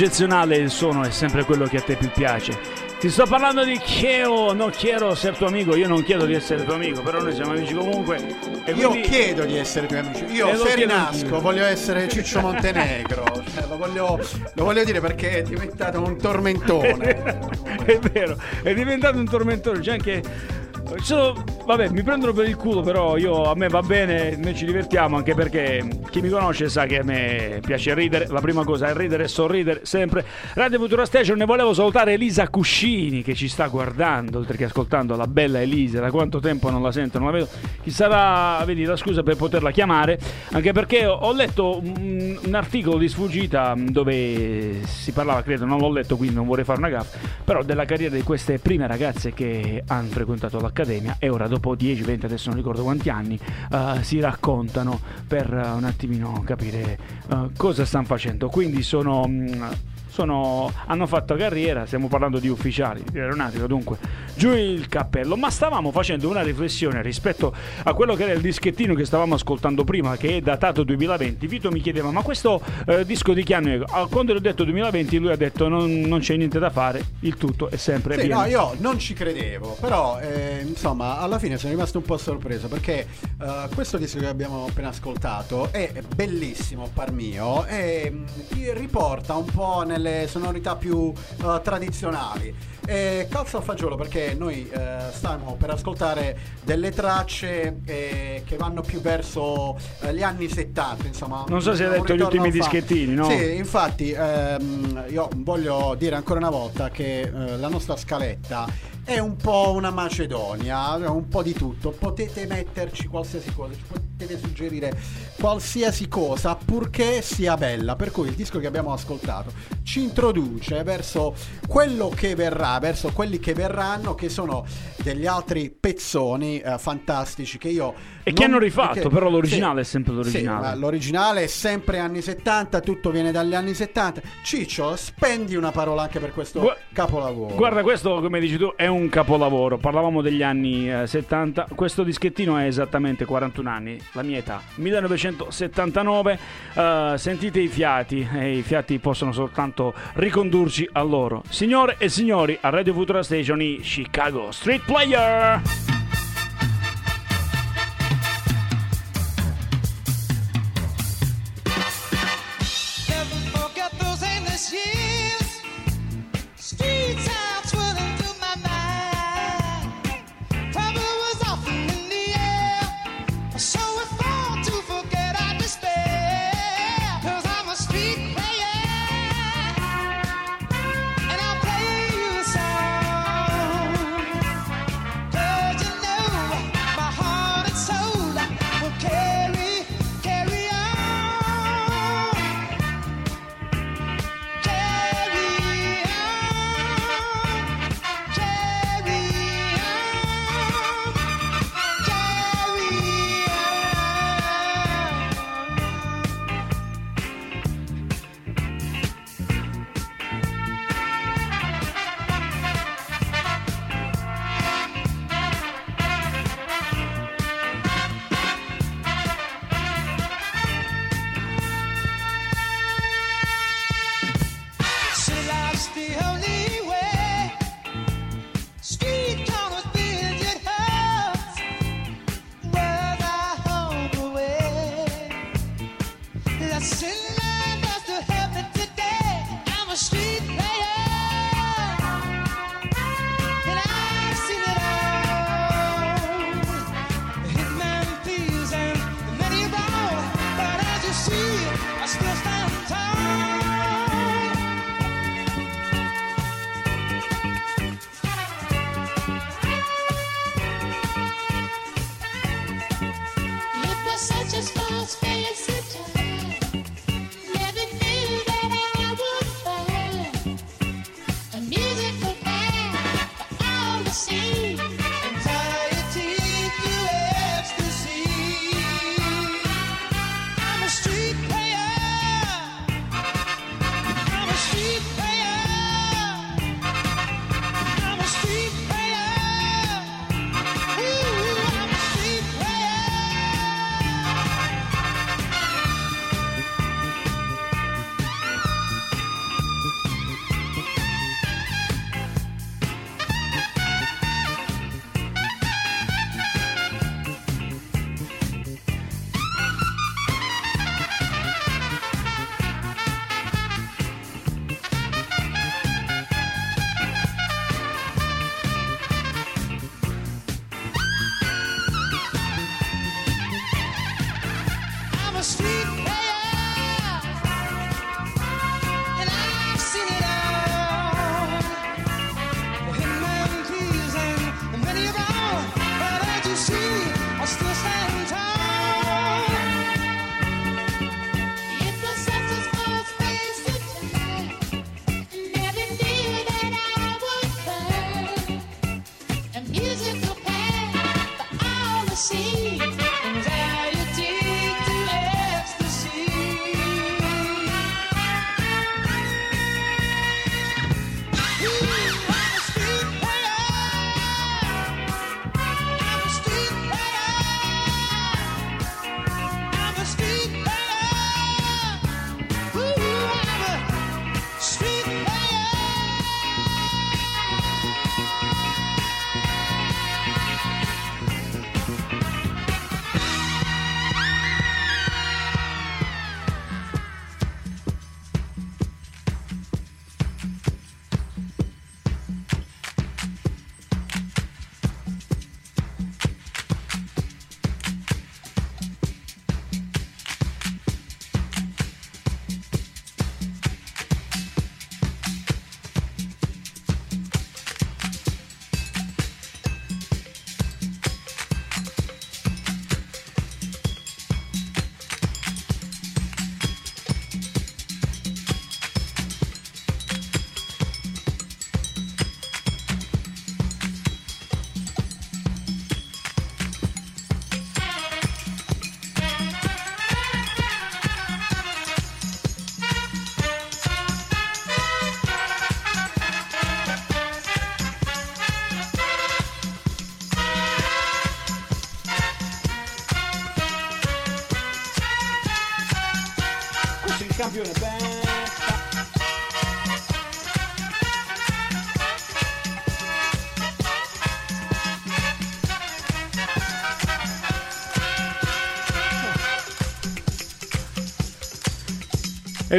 Eccezionale, il suono è sempre quello che a te più piace. Ti sto parlando di Cheo, non chiedo ser tuo amico, io non chiedo di essere tuo amico, però noi siamo amici comunque. Io quindi- chiedo di essere tuoi amici. Eh, Io se chiedo rinasco voglio essere Ciccio (laughs) Montenegro. Cioè, lo, voglio, lo voglio dire perché è diventato un tormentone. (laughs) è vero, è diventato un tormentone. C'è anche. sono- vabbè, mi prendono per il culo, però io, a me va bene, noi ci divertiamo anche perché chi mi conosce sa che a me piace ridere. La prima cosa è ridere e sorridere sempre. Radio Futura Station, ne volevo salutare Elisa Cuscini che ci sta guardando, oltre che ascoltando la bella Elisa. Da quanto tempo non la sento, non la vedo. Chi sarà, vedi, la scusa per poterla chiamare, anche perché ho- letto un, articolo di sfuggita mh, dove si parlava, credo, non l'ho letto quindi non vorrei fare una gaffa, però della carriera di queste prime ragazze che hanno frequentato l'Accademia e ora dopo 10, 20, adesso non ricordo quanti anni, eh, si raccontano per eh, un attimino capire eh, cosa stanno facendo. Quindi sono... mm, sono- hanno fatto carriera, stiamo parlando di ufficiali di aeronautica, dunque giù il cappello. Ma stavamo facendo una riflessione rispetto a quello che era il dischettino che stavamo ascoltando prima, che è datato 2020. Vito mi chiedeva: Ma questo eh, disco di che anno è? Quando gli ho detto 2020, lui ha detto: Non, non c'è niente da fare, il tutto è sempre Sì, via. no, io non ci credevo, però eh, insomma alla fine sono rimasto un po' sorpreso perché eh, questo disco che abbiamo appena ascoltato è bellissimo par mio e ti riporta un po' nelle sonorità più eh, tradizionali. E calza al fagiolo perché noi eh, stiamo per ascoltare delle tracce eh, che vanno più verso eh, gli anni 70, insomma. Non so se hai detto gli ultimi fa- dischettini, no? Sì, infatti ehm, io voglio dire ancora una volta che eh, la nostra scaletta è un po' una Macedonia, un po' di tutto. Potete metterci qualsiasi cosa, ci potete suggerire qualsiasi cosa purché sia bella. Per cui il disco che abbiamo ascoltato ci introduce verso quello che verrà, verso quelli che verranno, che sono degli altri pezzoni eh, fantastici che io E che non- hanno rifatto, che- però l'originale sì, è sempre l'originale. sì, l'originale è sempre anni 70, tutto viene dagli anni 70. Ciccio, spendi una parola anche per questo Gua- capolavoro. Guarda, questo come dici tu è un capolavoro. Parlavamo degli anni eh, 70. Questo dischettino è esattamente 41 anni, la mia età. 1979. Eh, sentite i fiati, e i fiati possono soltanto ricondurci a loro. Signore e signori, a Radio Futura Station i Chicago Street Player. The city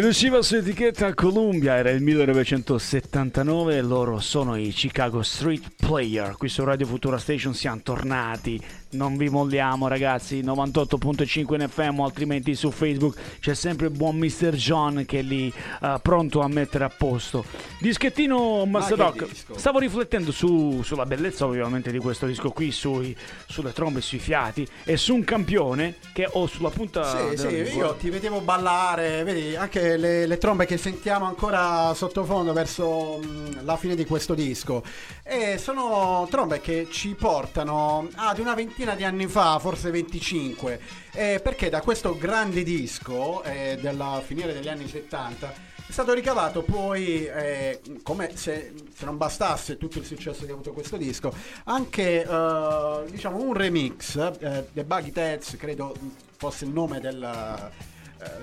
Ed usciva su etichetta Columbia, era il 1979 e loro sono i Chicago Street Player. Qui su Radio Futura Station siamo tornati, non vi molliamo ragazzi, 98.5 in FM altrimenti su Facebook c'è sempre il buon Mr. John che è lì eh, pronto a mettere a posto. Dischettino Master che Doc, disco? stavo riflettendo su- sulla bellezza ovviamente di questo disco qui, sui- sulle trombe, sui fiati e su un campione che ho sulla punta Sì, sì, lingua. io ti vedevo ballare, vedi anche le, le trombe che sentiamo ancora sottofondo verso mm, la fine di questo disco. E sono trombe che ci portano ad una ventina di anni fa, forse 25, eh, perché da questo grande disco eh, della finire degli anni 70 è stato ricavato poi, eh, come se, se non bastasse tutto il successo che ha avuto questo disco, anche eh, diciamo un remix, eh, The Buggy Tets, credo fosse il nome del, eh,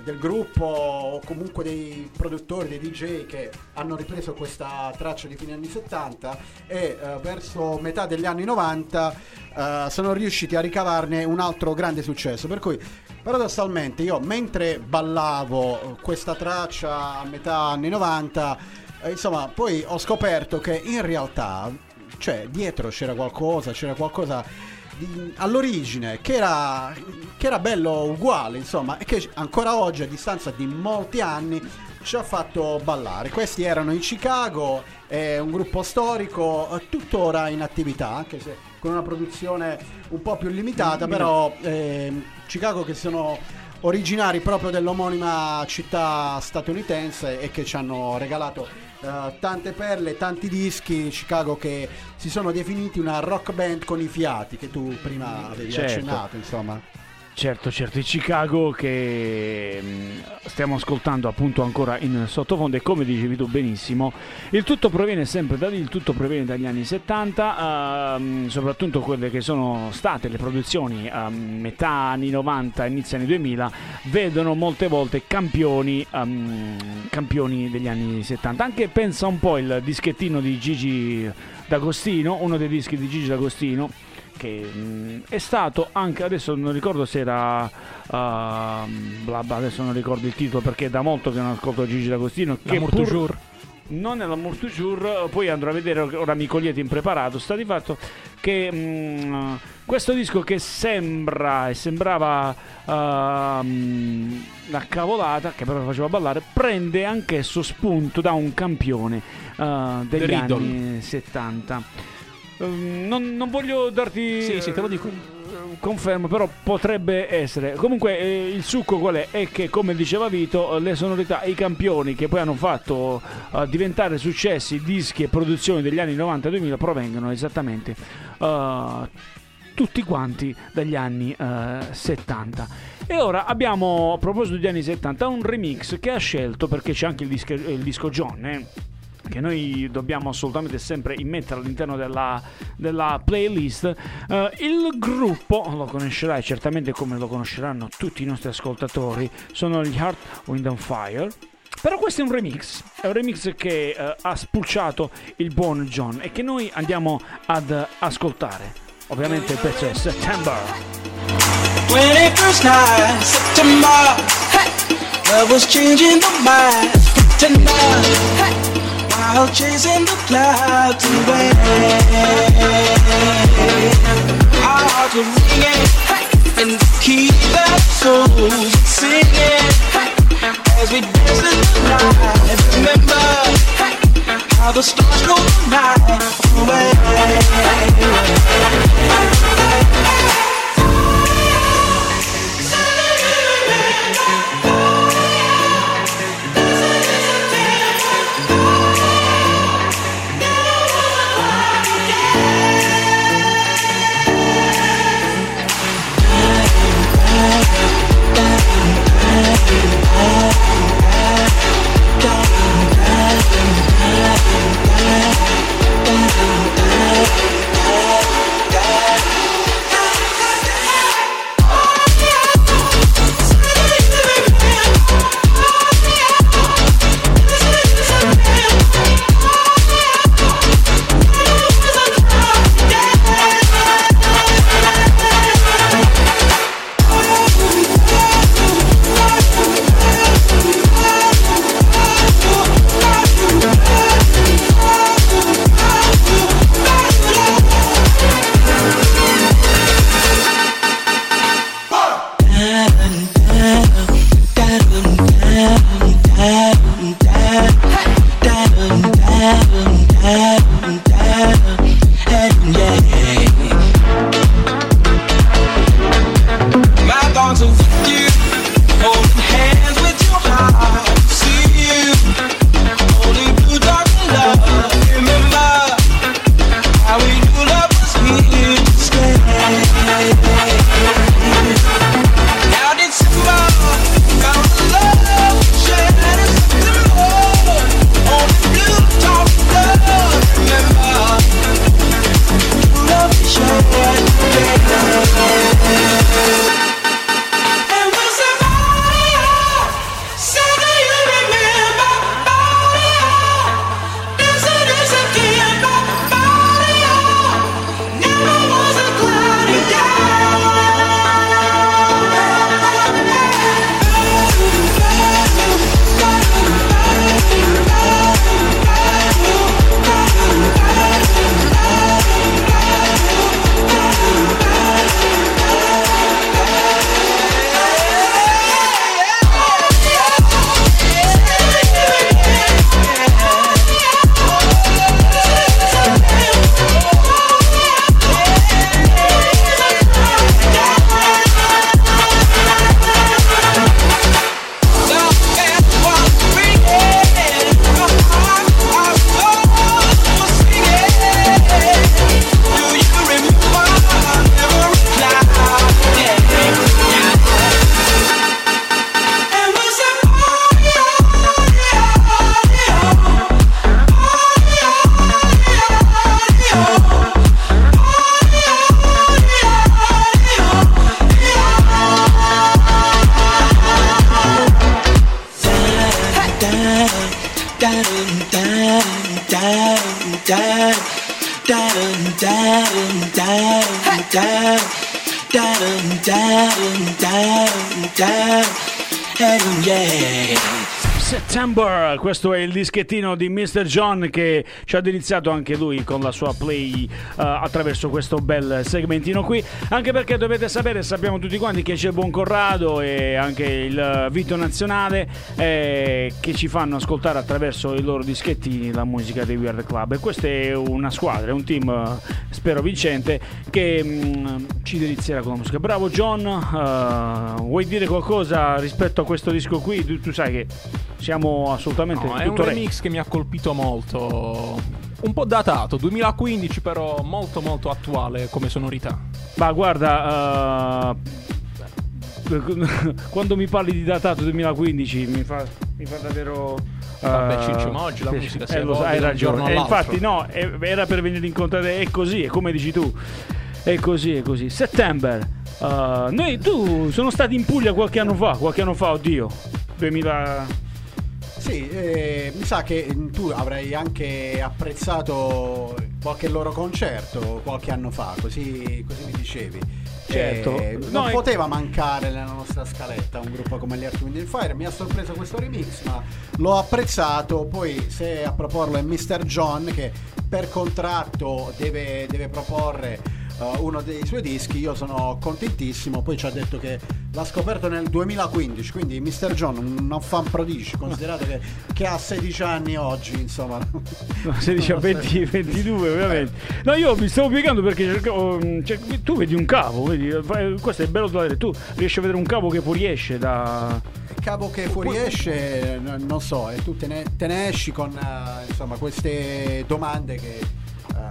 del gruppo o comunque dei produttori, dei DJ che hanno ripreso questa traccia di fine anni 70 e eh, verso metà degli anni 90 eh, sono riusciti a ricavarne un altro grande successo. Per cui paradossalmente io mentre ballavo eh, questa traccia a metà anni 90, eh, insomma poi ho scoperto che in realtà cioè dietro c'era qualcosa, c'era qualcosa di- all'origine che era, che era bello uguale, insomma, e che ancora oggi, a distanza di molti anni, ci ha fatto ballare. Questi erano in Chicago, è un gruppo storico, eh, tuttora in attività, anche se con una produzione un po' più limitata, però ehm, Chicago che sono originari proprio dell'omonima città statunitense e che ci hanno regalato eh, tante perle, tanti dischi, Chicago che si sono definiti una rock band con i fiati che tu prima avevi Certo. accennato, insomma. Certo, certo, il Chicago che mh, stiamo ascoltando appunto ancora in sottofondo e come dicevi tu benissimo, il tutto proviene sempre da lì, il tutto proviene dagli anni 70, ehm, soprattutto quelle che sono state le produzioni a metà anni 90, inizio anni 2000, vedono molte volte campioni, ehm, campioni degli anni 70. Anche pensa un po' il dischettino di Gigi D'Agostino, uno dei dischi di Gigi D'Agostino che mh, è stato anche adesso non ricordo se era ehm, bla bla, adesso non ricordo il titolo perché è da molto che non ascolto Gigi D'Agostino che L'amour pur- toujours. non è l'amour toujours poi andrò a vedere ora mi cogliete impreparato sta di fatto che mh, questo disco che sembra e sembrava ehm, una cavolata che però faceva ballare prende anch'esso spunto da un campione eh, degli anni 70 Ehm, non, non voglio darti Sì, sì, te lo dico. eh, confermo però potrebbe essere. Comunque eh, il succo qual è? È che come diceva Vito le sonorità i campioni che poi hanno fatto eh, diventare successi dischi e produzioni degli anni 90-2000 provengono esattamente eh, tutti quanti dagli anni eh, 70 e ora abbiamo a proposito degli anni 70 un remix che ha scelto perché c'è anche il disco, il disco John eh, che noi dobbiamo assolutamente sempre immettere all'interno della, della playlist. Eh, il gruppo, lo conoscerai certamente come lo conosceranno tutti i nostri ascoltatori, sono gli Heart, Wind and Fire. Però questo è un remix, è un remix che eh, ha spulciato il buon John e che noi andiamo ad ascoltare. Ovviamente il pezzo è September. 21st night, September. Love the minds, tonight. While chasing the clouds away. Our hearts were ringing in the key that souls singing. As we dance in the night, remember how the stars go night away. Bye. Dischettino di Mr. John che ci ha deliziato anche lui con la sua play eh, attraverso questo bel segmentino qui. Anche perché dovete sapere, sappiamo tutti quanti che c'è buon Corrado e anche il Vito Nazionale eh, che ci fanno ascoltare attraverso i loro dischettini la musica dei Weird Club. E questa è una squadra, è un team, eh, spero vincente, che mm, ci delizierà con la musica. Bravo John, eh, vuoi dire qualcosa rispetto a questo disco qui? Tu, tu sai che siamo assolutamente No, è un re. remix che mi ha colpito molto. Un po' datato, 2015, però molto molto attuale come sonorità. Ma guarda, eh, (laughs) quando mi parli di datato 2015 mi fa, mi fa davvero... Vabbè, eh, Ciccio, ma oggi la musica si eh, lo hai ragione. Eh, infatti, no, era per venire incontro a te, è così, è come dici tu. È così, è così. Settember. eh, noi, tu, sono stati in Puglia qualche anno fa, qualche anno fa, oddio. 2000... Sì, eh, mi sa che mm, tu avrai anche apprezzato qualche loro concerto qualche anno fa, così, così mi dicevi. Certo. Eh, non No, è- poteva mancare nella nostra scaletta un gruppo come gli Earth, Wind Fire. Mi ha sorpreso questo remix, ma l'ho apprezzato. Poi, se a proporlo è Mr. John, che per contratto deve, deve proporre eh, uno dei suoi dischi, io sono contentissimo. Poi ci ha detto che l'ha scoperto nel 2015, quindi Mr. John un fan prodigio, considerato che, che ha 16 anni oggi, insomma. No, 16 a 20, 22 ovviamente. No, io mi stavo piegando perché cercavo, cioè, tu vedi un cavo, vedi, fai- questo è bello da vedere, tu riesci a vedere un cavo che fuoriesce da... Il cavo che fuoriesce, non so, e tu te ne, te ne esci con eh, insomma, queste domande che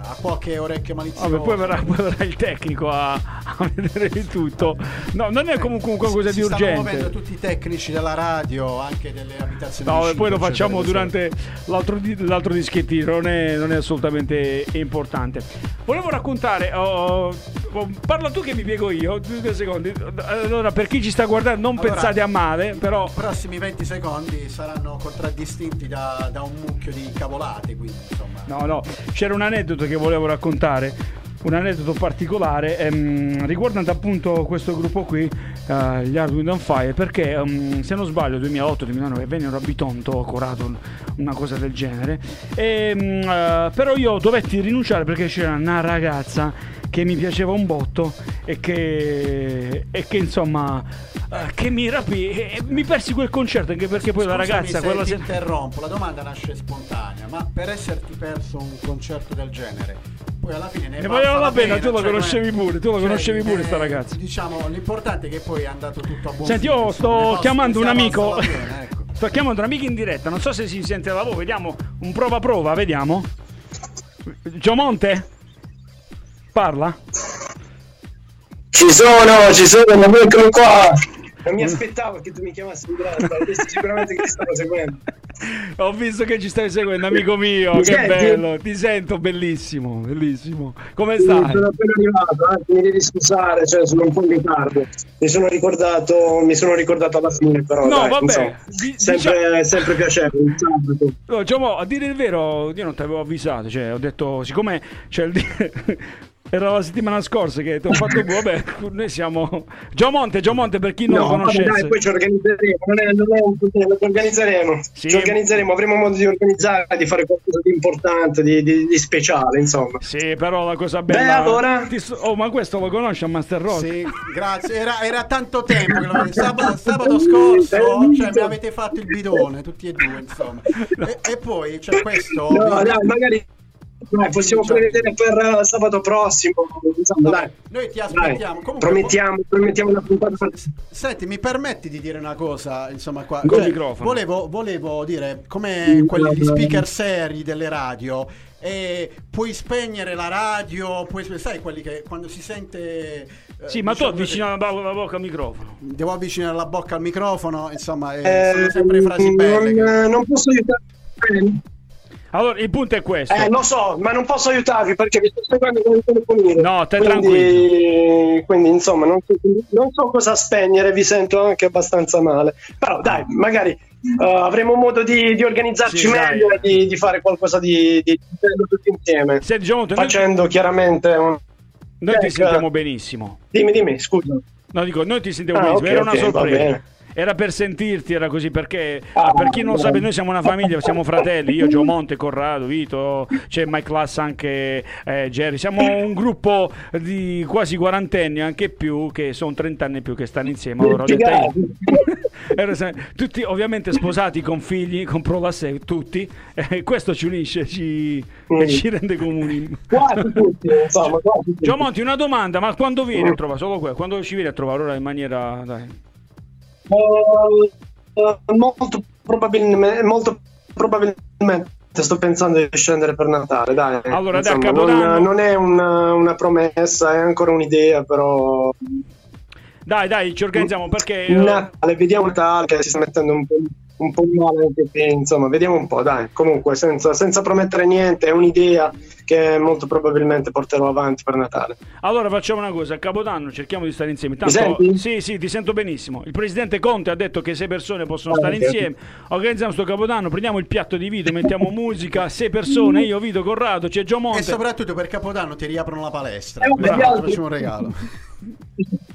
a qualche orecchio malizioso. Vabbè, poi verrà, poi verrà il tecnico a, a vedere il tutto. No, non è comunque qualcosa Si- di si stanno urgente. muovendo tutti i tecnici della radio, anche delle abitazioni. No, vicine, e poi lo facciamo durante l'altro, l'altro dischettino, non è, non è assolutamente importante. Volevo raccontare, oh, oh, parla tu che mi piego io, due, due secondi. Allora, per chi ci sta guardando, non Allora, pensate a male, però... I prossimi 20 secondi saranno contraddistinti da, da un mucchio di cavolate, quindi insomma. No, no, c'era un aneddoto che volevo raccontare, un aneddoto particolare ehm, riguardante appunto questo gruppo qui, eh, gli Hard Wind on Fire, perché ehm, se non sbaglio 2008-2009 vennero a Bitonto, a Corato, una cosa del genere, e, mm, eh, però io dovetti rinunciare perché c'era una ragazza che mi piaceva un botto e che, e che insomma eh, che mi rapì e, mi persi quel concerto anche perché poi la Scusami ragazza se quella sera interrompo, la domanda nasce spontanea, ma per esserti perso un concerto del genere, poi alla fine ne, Ne valeva la pena, tu la cioè, conoscevi pure, tu la conoscevi pure, sta eh, ragazza. Diciamo, l'importante è che poi è andato tutto a buon Senti, io sto chiamando un amico. la pena, (laughs) ecco. Sto chiamando un amico in diretta. Non so se si sente da voi. Vediamo un prova prova, vediamo. Giomonte? Parla? Ci sono, ci sono, eccolo qua. Non mi aspettavo che tu mi chiamassi avresti sicuramente che ti stavo seguendo. (laughs) Ho visto che ci stai seguendo, amico mio. Mi che senti? bello. Ti sento bellissimo, bellissimo. Come Sì, stai? Sono appena arrivato, eh, mi devi scusare, cioè sono un po' in ritardo. Mi sono ricordato, mi sono ricordato alla fine, però No, dai, vabbè, insomma, di- sempre, sempre piacevole. No, Giomo, a dire il vero, io non ti avevo avvisato. Cioè, ho detto, siccome c'è il. (laughs) Era la settimana scorsa che ti ho fatto. Vabbè, noi siamo. Giomonte, Giomonte, per chi non No, lo vabbè, conoscesse. dai, poi ci organizzeremo, non è, non è un problema, ci organizzeremo, Sì. ci organizzeremo, avremo modo di organizzare, di fare qualcosa di importante, di, di- di speciale, insomma. Sì, però la cosa bella. Beh, allora- so- Oh, ma questo lo conosci a Master Rock? Sì, grazie. Era, era tanto tempo che lo sabato, sabato scorso cioè, mi avete fatto il bidone, tutti e due, insomma. (laughs) E, e poi c'è questo. No, dai, magari dai, possiamo prevedere per eh, sabato prossimo, Vabbè, dai. noi ti Dai, aspettiamo. Comunque, promettiamo, promettiamo una puntata Senti, mi permetti di dire una cosa? Insomma, qua Col cioè, microfono. Volevo, volevo dire, come quelli di speaker seri delle radio, e puoi spegnere la radio, puoi, spe- sai quelli che quando si sente. eh, Sì, ma tu diciamo avvicina così, la, bo- la bocca al microfono. Devo avvicinare la bocca al microfono, insomma, eh, Eh, sono sempre frasi belle. non, che- non posso aiutare. Allora, il punto è questo. Eh, lo so, ma non posso aiutarvi perché vi sto seguendo con il telefonino. No, stai quindi, quindi insomma, non so, non so cosa spegnere, vi sento anche abbastanza male. Però dai, magari eh, avremo modo di, di organizzarci Sì, meglio e di, di fare qualcosa di, di bello tutti insieme. Giomonte, noi- Facendo chiaramente un... Noi ti Eh, sentiamo benissimo. Dimmi, dimmi, scusa. No, dico, noi ti sentiamo Ah, benissimo. ok, era una ok, va sorpresa. Era per sentirti, era così perché Ah, per chi non sa, noi siamo una famiglia, siamo fratelli, io, Giomonte, Corrado, Vito, c'è Mike Class anche eh, Jerry, siamo un gruppo di quasi quarantenni, anche più, che sono 30 anni più che stanno insieme. Allora, (laughs) se- tutti ovviamente sposati con figli, con prolasse, tutti, e questo ci unisce, ci, Mm. e ci rende comuni. Quasi tutti, insomma, quasi tutti. Giomonti, una domanda, ma quando vieni a trovare? Solo que- quando ci vieni a trovare ora in maniera... Dai. Eh, molto probabilmente, molto probabilmente sto pensando di scendere per Natale, dai. Allora, Insomma, Capodanno- non, non è una, una promessa, è ancora un'idea, però Dai, dai, ci organizziamo perché... Natale, vediamo Natale che si sta mettendo un po', un po' male anche qui, insomma, vediamo un po', dai. Comunque, senza, senza promettere niente, è un'idea che molto probabilmente porterò avanti per Natale. Allora facciamo una cosa, a Capodanno cerchiamo di stare insieme. Mi senti? sì, sì, ti sento benissimo. Il presidente Conte ha detto che sei persone possono Ah, stare ok. insieme. Organizziamo sto Capodanno, prendiamo il piatto di Vito, mettiamo (laughs) musica, sei persone, io, Vito, Corrado, c'è Gio E soprattutto per Capodanno ti riaprono la palestra. Eh, un regalo. (laughs)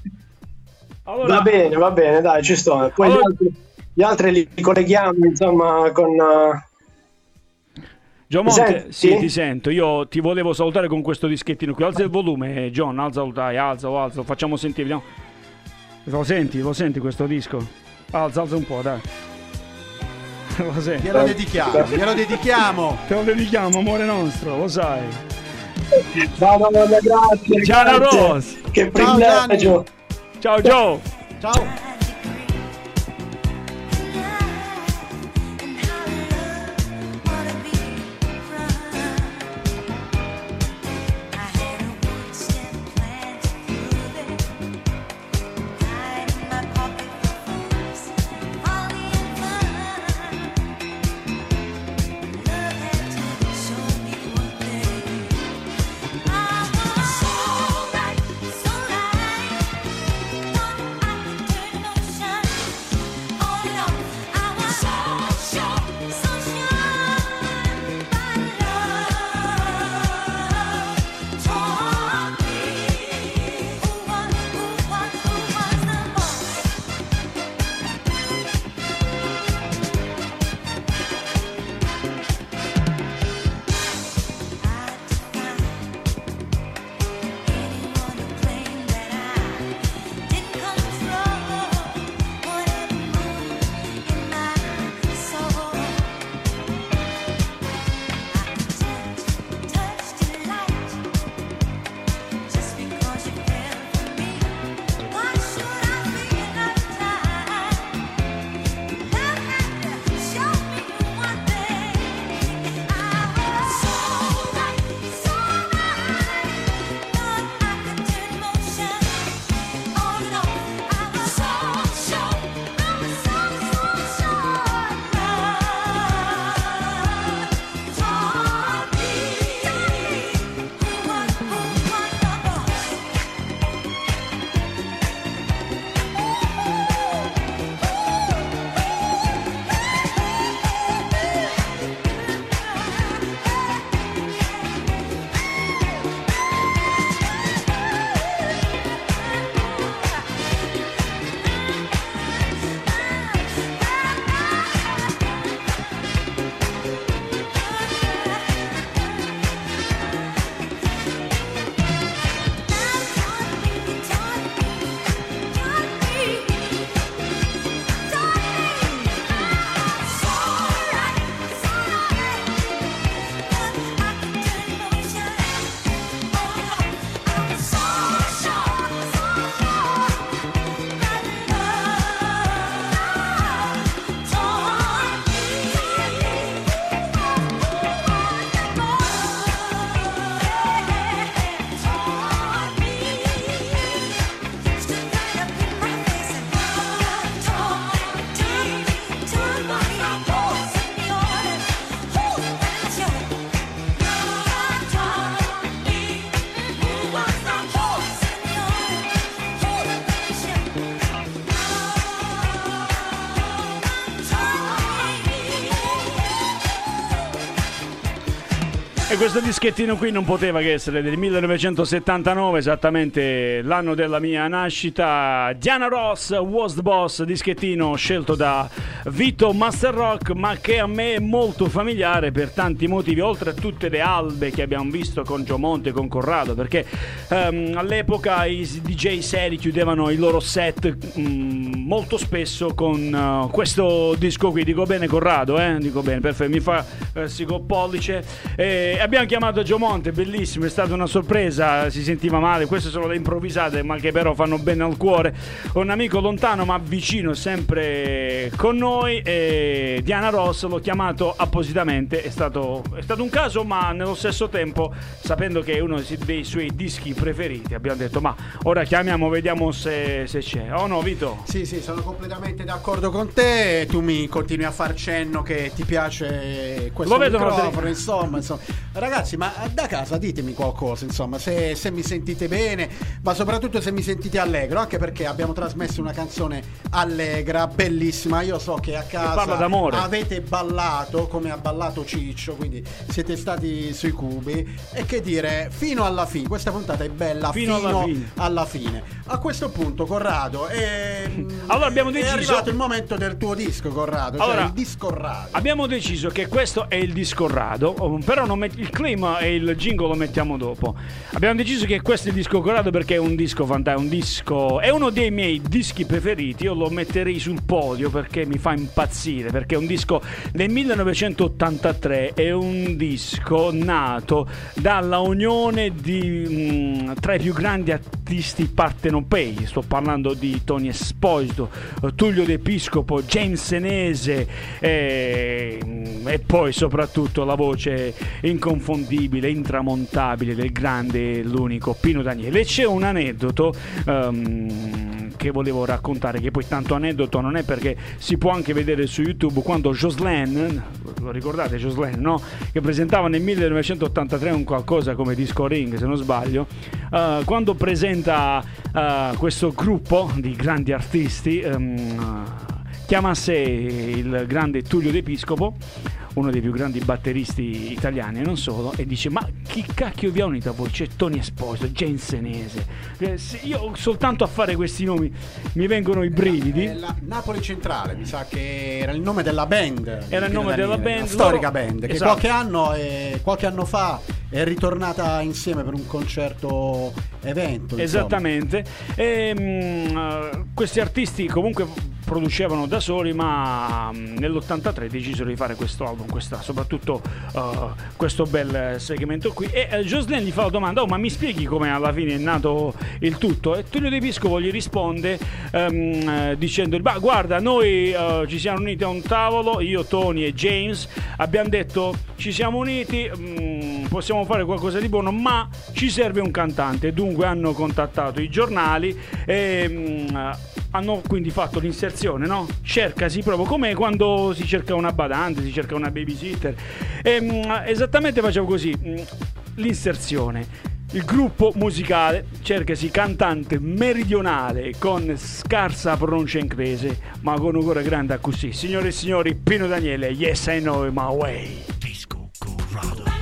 Allora, Va bene, va bene, dai, ci sto. Poi Allora- gli, altri, gli altri li colleghiamo, insomma, con... Gio Mi Monte, sì, ti sento. Io ti volevo salutare con questo dischettino qui. Alza il volume, John, alzalo, dai, alzalo, alzalo, facciamo sentire, vediamo. Lo senti, lo senti questo disco? Alza, alza un po', dai. (laughs) Lo senti? Glielo dedichiamo, glielo dedichiamo. (laughs) Te lo dedichiamo, amore nostro, lo sai. Va, va, grazie. Ciao, grazie. Rose. Che Ciao, privilegio. Ciao, Joe. Ciao. Questo dischettino qui non poteva che essere del 1979, esattamente l'anno della mia nascita. Diana Ross, Was Boss, dischettino scelto da Vito Master Rock, ma che a me è molto familiare per tanti motivi, oltre a tutte le albe che abbiamo visto con Gio Monte e con Corrado, perché ehm, all'epoca i DJ seri chiudevano i loro set mm, molto spesso con eh, questo disco qui. Dico bene Corrado, eh? Dico bene, perfetto, mi fa eh, col pollice. E abbiamo chiamato Gio Monte, bellissimo, è stata una sorpresa, si sentiva male, queste sono le improvvisate, ma che però fanno bene al cuore. Un amico lontano ma vicino, sempre con noi, e Diana Ross l'ho chiamato appositamente, è stato, è stato un caso, ma nello stesso tempo, sapendo che è uno dei suoi dischi preferiti, abbiamo detto, ma ora chiamiamo, vediamo se, se c'è. Oh no, Vito? Sì, sì, sono completamente d'accordo con te. Tu mi continui a far cenno che ti piace questo Lo vedono microfono, insomma, insomma. Ragazzi, ma da casa ditemi qualcosa, insomma, se, se mi sentite bene, ma soprattutto se mi sentite allegro, anche perché abbiamo trasmesso una canzone allegra, bellissima. Io so che a casa d'amore. avete ballato come ha ballato Ciccio, quindi siete stati sui cubi. E che dire, fino alla fine, questa puntata è bella Fino fino, alla fine. alla fine. A questo punto, Corrado, ehm, (laughs) Allora abbiamo è deciso- arrivato il momento del tuo disco, Corrado. Allora, cioè il disco Corrado. Abbiamo deciso che questo è il disco Rado, oh, però non met- il claim e il jingle lo mettiamo dopo. Abbiamo deciso che questo è il disco Corrado perché è un disco fantastico, un disco è uno dei miei dischi preferiti, io lo metterei sul podio perché mi fa impazzire, perché è un disco del 1983, è un disco nato dalla unione di, mm, tra i più grandi artisti partenopei, sto parlando di Tony Esposito, eh, Tullio D'Episcopo, James Senese e, e poi soprattutto la voce inconfondibile, intramontabile del grande, l'unico Pino Daniele. E c'è un aneddoto ehm, che volevo raccontare, che poi tanto aneddoto non è perché si può anche vedere su YouTube quando Jocelyn, lo ricordate Jocelyn, no? Che presentava nel 1983 un qualcosa come Disco Ring, se non sbaglio, eh, quando presenta eh, questo gruppo di grandi artisti, ehm, chiama a sé il grande Tullio D'Episcopo, uno dei più grandi batteristi italiani e non solo, e dice: Ma chi cacchio vi ha unito a voi? C'è Tony Esposito, James Senese. Eh, io soltanto a fare questi nomi mi vengono i brividi. Eh, la Napoli Centrale, mi sa che era il nome della band. Era il nome della band, Una storica band che Esatto. qualche anno, eh, qualche anno fa è ritornata insieme per un concerto evento. Esattamente. E, mm, eh, questi artisti comunque producevano da soli, ma mm, nell'83 decisero di fare questo album, questa, soprattutto eh, questo bel segmento qui. E eh, Jocelyn gli fa la domanda: Oh, ma mi spieghi come alla fine è nato il tutto? E Tullio De Piscopo gli risponde ehm, eh, dicendo: "Bah, Guarda, noi eh, ci siamo uniti a un tavolo, io, Tony e James, abbiamo detto ci siamo uniti, mm, possiamo fare qualcosa di buono, ma ci serve un cantante. Dunque hanno contattato i giornali e mm, hanno quindi fatto l'inserzione, no? Cercasi proprio come quando si cerca una badante, si cerca una babysitter. E, mm, esattamente facevo così, mm, l'inserzione. Il gruppo musicale cercasi cantante meridionale con scarsa pronuncia inglese, ma con un cuore grande così. Signore e signori, Pino Daniele, yes I know my way. Disco Corrado.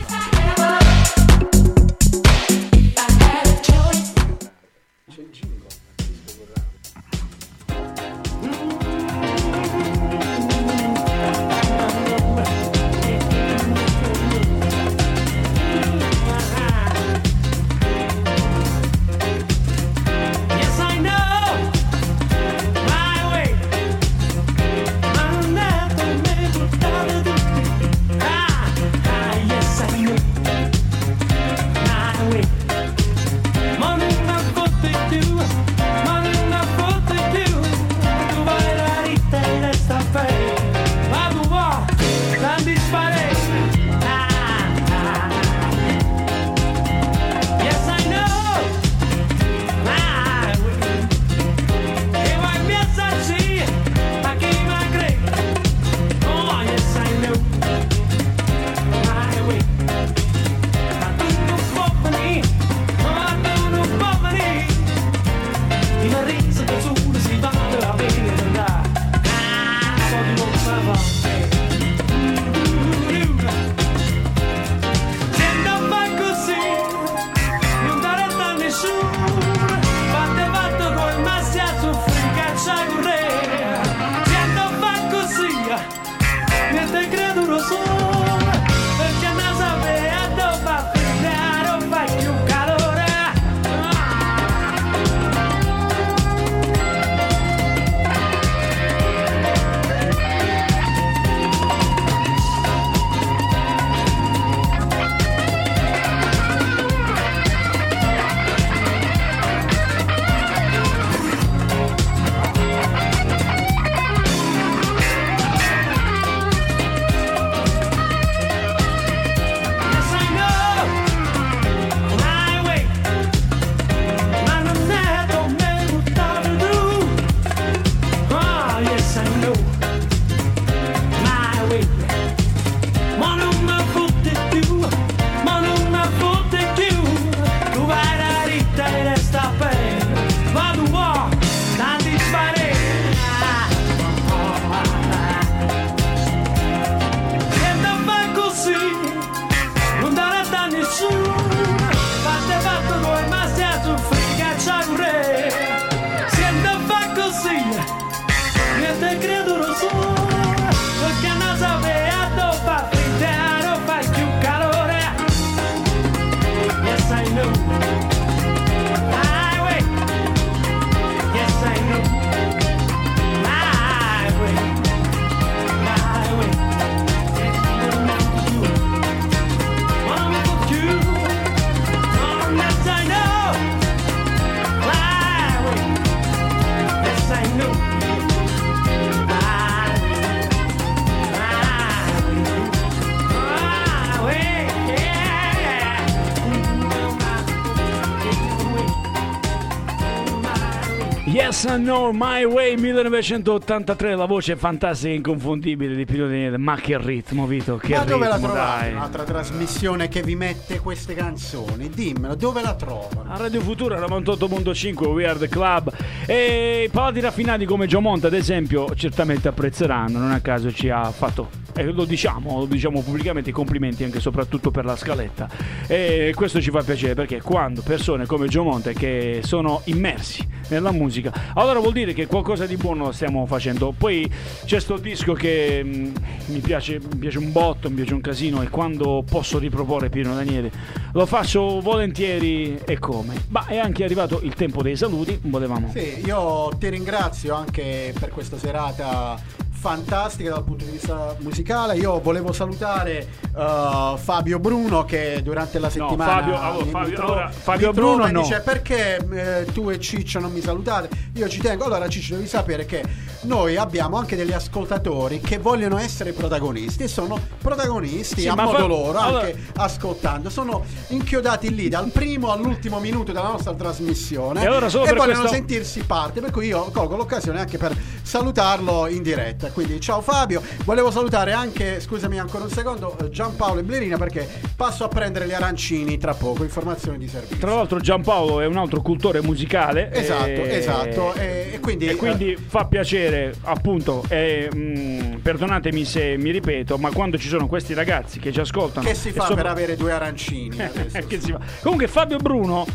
Yes Know My Way 1983 la voce fantastica e inconfondibile di Pino Daniele. Ma che ritmo Vito che Ma dove la trovate? dai. Un'altra trasmissione che vi mette queste canzoni? Dimmelo, dove la trovano? a Radio Futura 98.5 We Are The Club. E i palati raffinati come Giomonte ad esempio certamente apprezzeranno. Non a caso ci ha fatto e lo diciamo, lo diciamo pubblicamente i complimenti anche e soprattutto per la scaletta. E questo ci fa piacere perché quando persone come Giomonte che sono immersi nella musica. Allora vuol dire che qualcosa di buono stiamo facendo. Poi c'è sto disco che mm, mi, piace, mi piace un botto mi piace un casino e quando posso riproporre Pino Daniele lo faccio volentieri e come. Ma è anche arrivato il tempo dei saluti volevamo. Sì, io ti ringrazio anche per questa serata fantastica dal punto di vista musicale. Io volevo salutare uh, Fabio Bruno che durante la settimana Fabio- allora, Fabio- tro- allora, Fabio Bruno e no. dice perché eh, tu e Ciccio non mi salutate? Io ci tengo. Allora Ciccio devi sapere che noi abbiamo anche degli ascoltatori che vogliono essere protagonisti e sono protagonisti Sì, a modo fa- loro allora- anche ascoltando. Sono inchiodati lì dal primo all'ultimo minuto della nostra trasmissione E allora per vogliono questo- sentirsi parte, per cui io colgo l'occasione anche per salutarlo in diretta. Quindi ciao Fabio, volevo salutare anche, scusami ancora un secondo, eh, Giampaolo e Blerina perché passo a prendere gli arancini tra poco, informazioni di servizio. Tra l'altro Giampaolo è un altro cultore musicale. Esatto, e- esatto. E, e quindi, E quindi eh, fa piacere, appunto, e, mm, perdonatemi se mi ripeto, ma quando ci sono questi ragazzi che ci ascoltano... che si fa sopra- per avere due arancini (laughs) adesso? Che si fa? Comunque Fabio Bruno,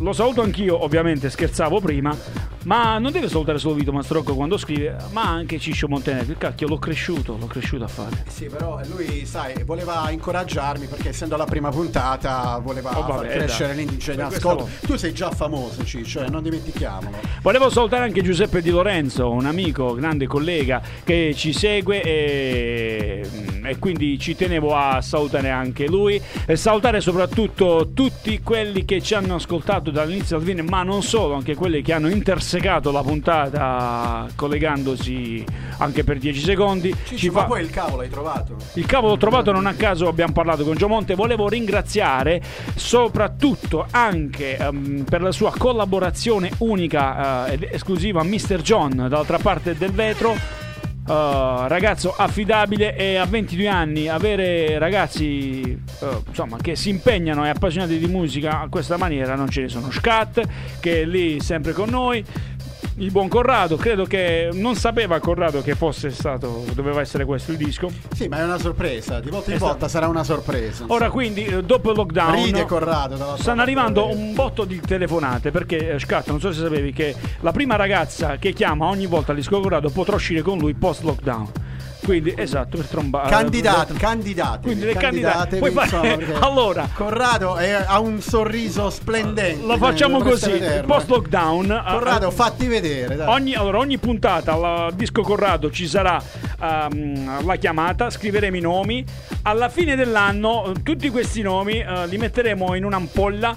lo saluto anch'io, ovviamente scherzavo prima, ma non deve salutare solo Vito Mastrocco quando scrive, ma anche Ciccio Montenegro. Il cacchio, l'ho cresciuto, l'ho cresciuto a fare. Sì, però lui, sai, voleva incoraggiarmi perché essendo la prima puntata voleva Oh, vabbè, far crescere questo ascolto. Tu sei già famoso, Ciccio, eh, non dimentichiamolo. Volevo salutare anche Giuseppe Di Lorenzo, un amico, grande collega che ci segue e, e quindi ci tenevo a salutare anche lui e salutare soprattutto tutti quelli che ci hanno ascoltato dall'inizio alla fine, ma non solo, anche quelli che hanno intersecato la puntata collegandosi anche per 10 secondi. Ciccio, Ci ma fa- poi il cavolo hai trovato? il cavolo trovato non a caso abbiamo parlato con Giomonte. Volevo ringraziare soprattutto anche ehm, per la sua collaborazione unica eh, ed esclusiva a Mr. John dall'altra parte del vetro. Uh, ragazzo affidabile e a 22 anni avere ragazzi eh, insomma che si impegnano e appassionati di musica a questa maniera non ce ne sono Scat che è lì sempre con noi il buon Corrado credo che non sapeva Corrado che fosse stato doveva essere questo il disco Sì, ma è una sorpresa. Di volta in Esatto. volta sarà una sorpresa. Ora quindi, eh, dopo il lockdown, Ride Corrado. stanno arrivando un botto di telefonate perché, eh, Scat, non so se sapevi che la prima ragazza che chiama ogni volta al disco Corrado potrà uscire con lui post lockdown. Quindi, esatto, per trombare. Candidati, candidati. Quindi le candidate. fare- (laughs) allora, Corrado è- ha un sorriso splendente. lo facciamo così. Post lockdown. eh, Corrado, fatti vedere. dai. Ogni, allora, ogni puntata al disco Corrado ci sarà ehm, la chiamata, scriveremo i nomi. Alla fine dell'anno eh, tutti questi nomi eh, li metteremo in un'ampolla.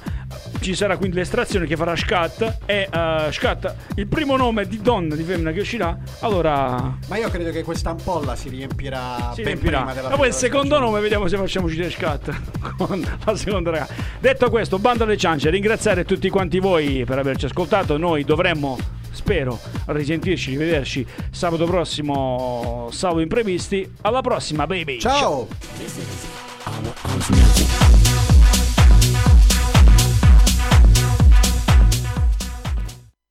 Ci sarà quindi l'estrazione che farà Scat e eh, Scat, il primo nome di donna, di femmina che uscirà, allora Ma io credo che questa ampolla si riempirà si ben riempirà. prima della Ma poi il secondo stagione. nome vediamo se facciamo uscire Scat (laughs) con la seconda ragazza. Detto questo, banda alle ciance, ringraziare tutti quanti voi per averci ascoltato. Noi dovremmo, spero, risentirci, rivederci sabato prossimo, salvo imprevisti. Alla prossima, baby. Ciao. Music.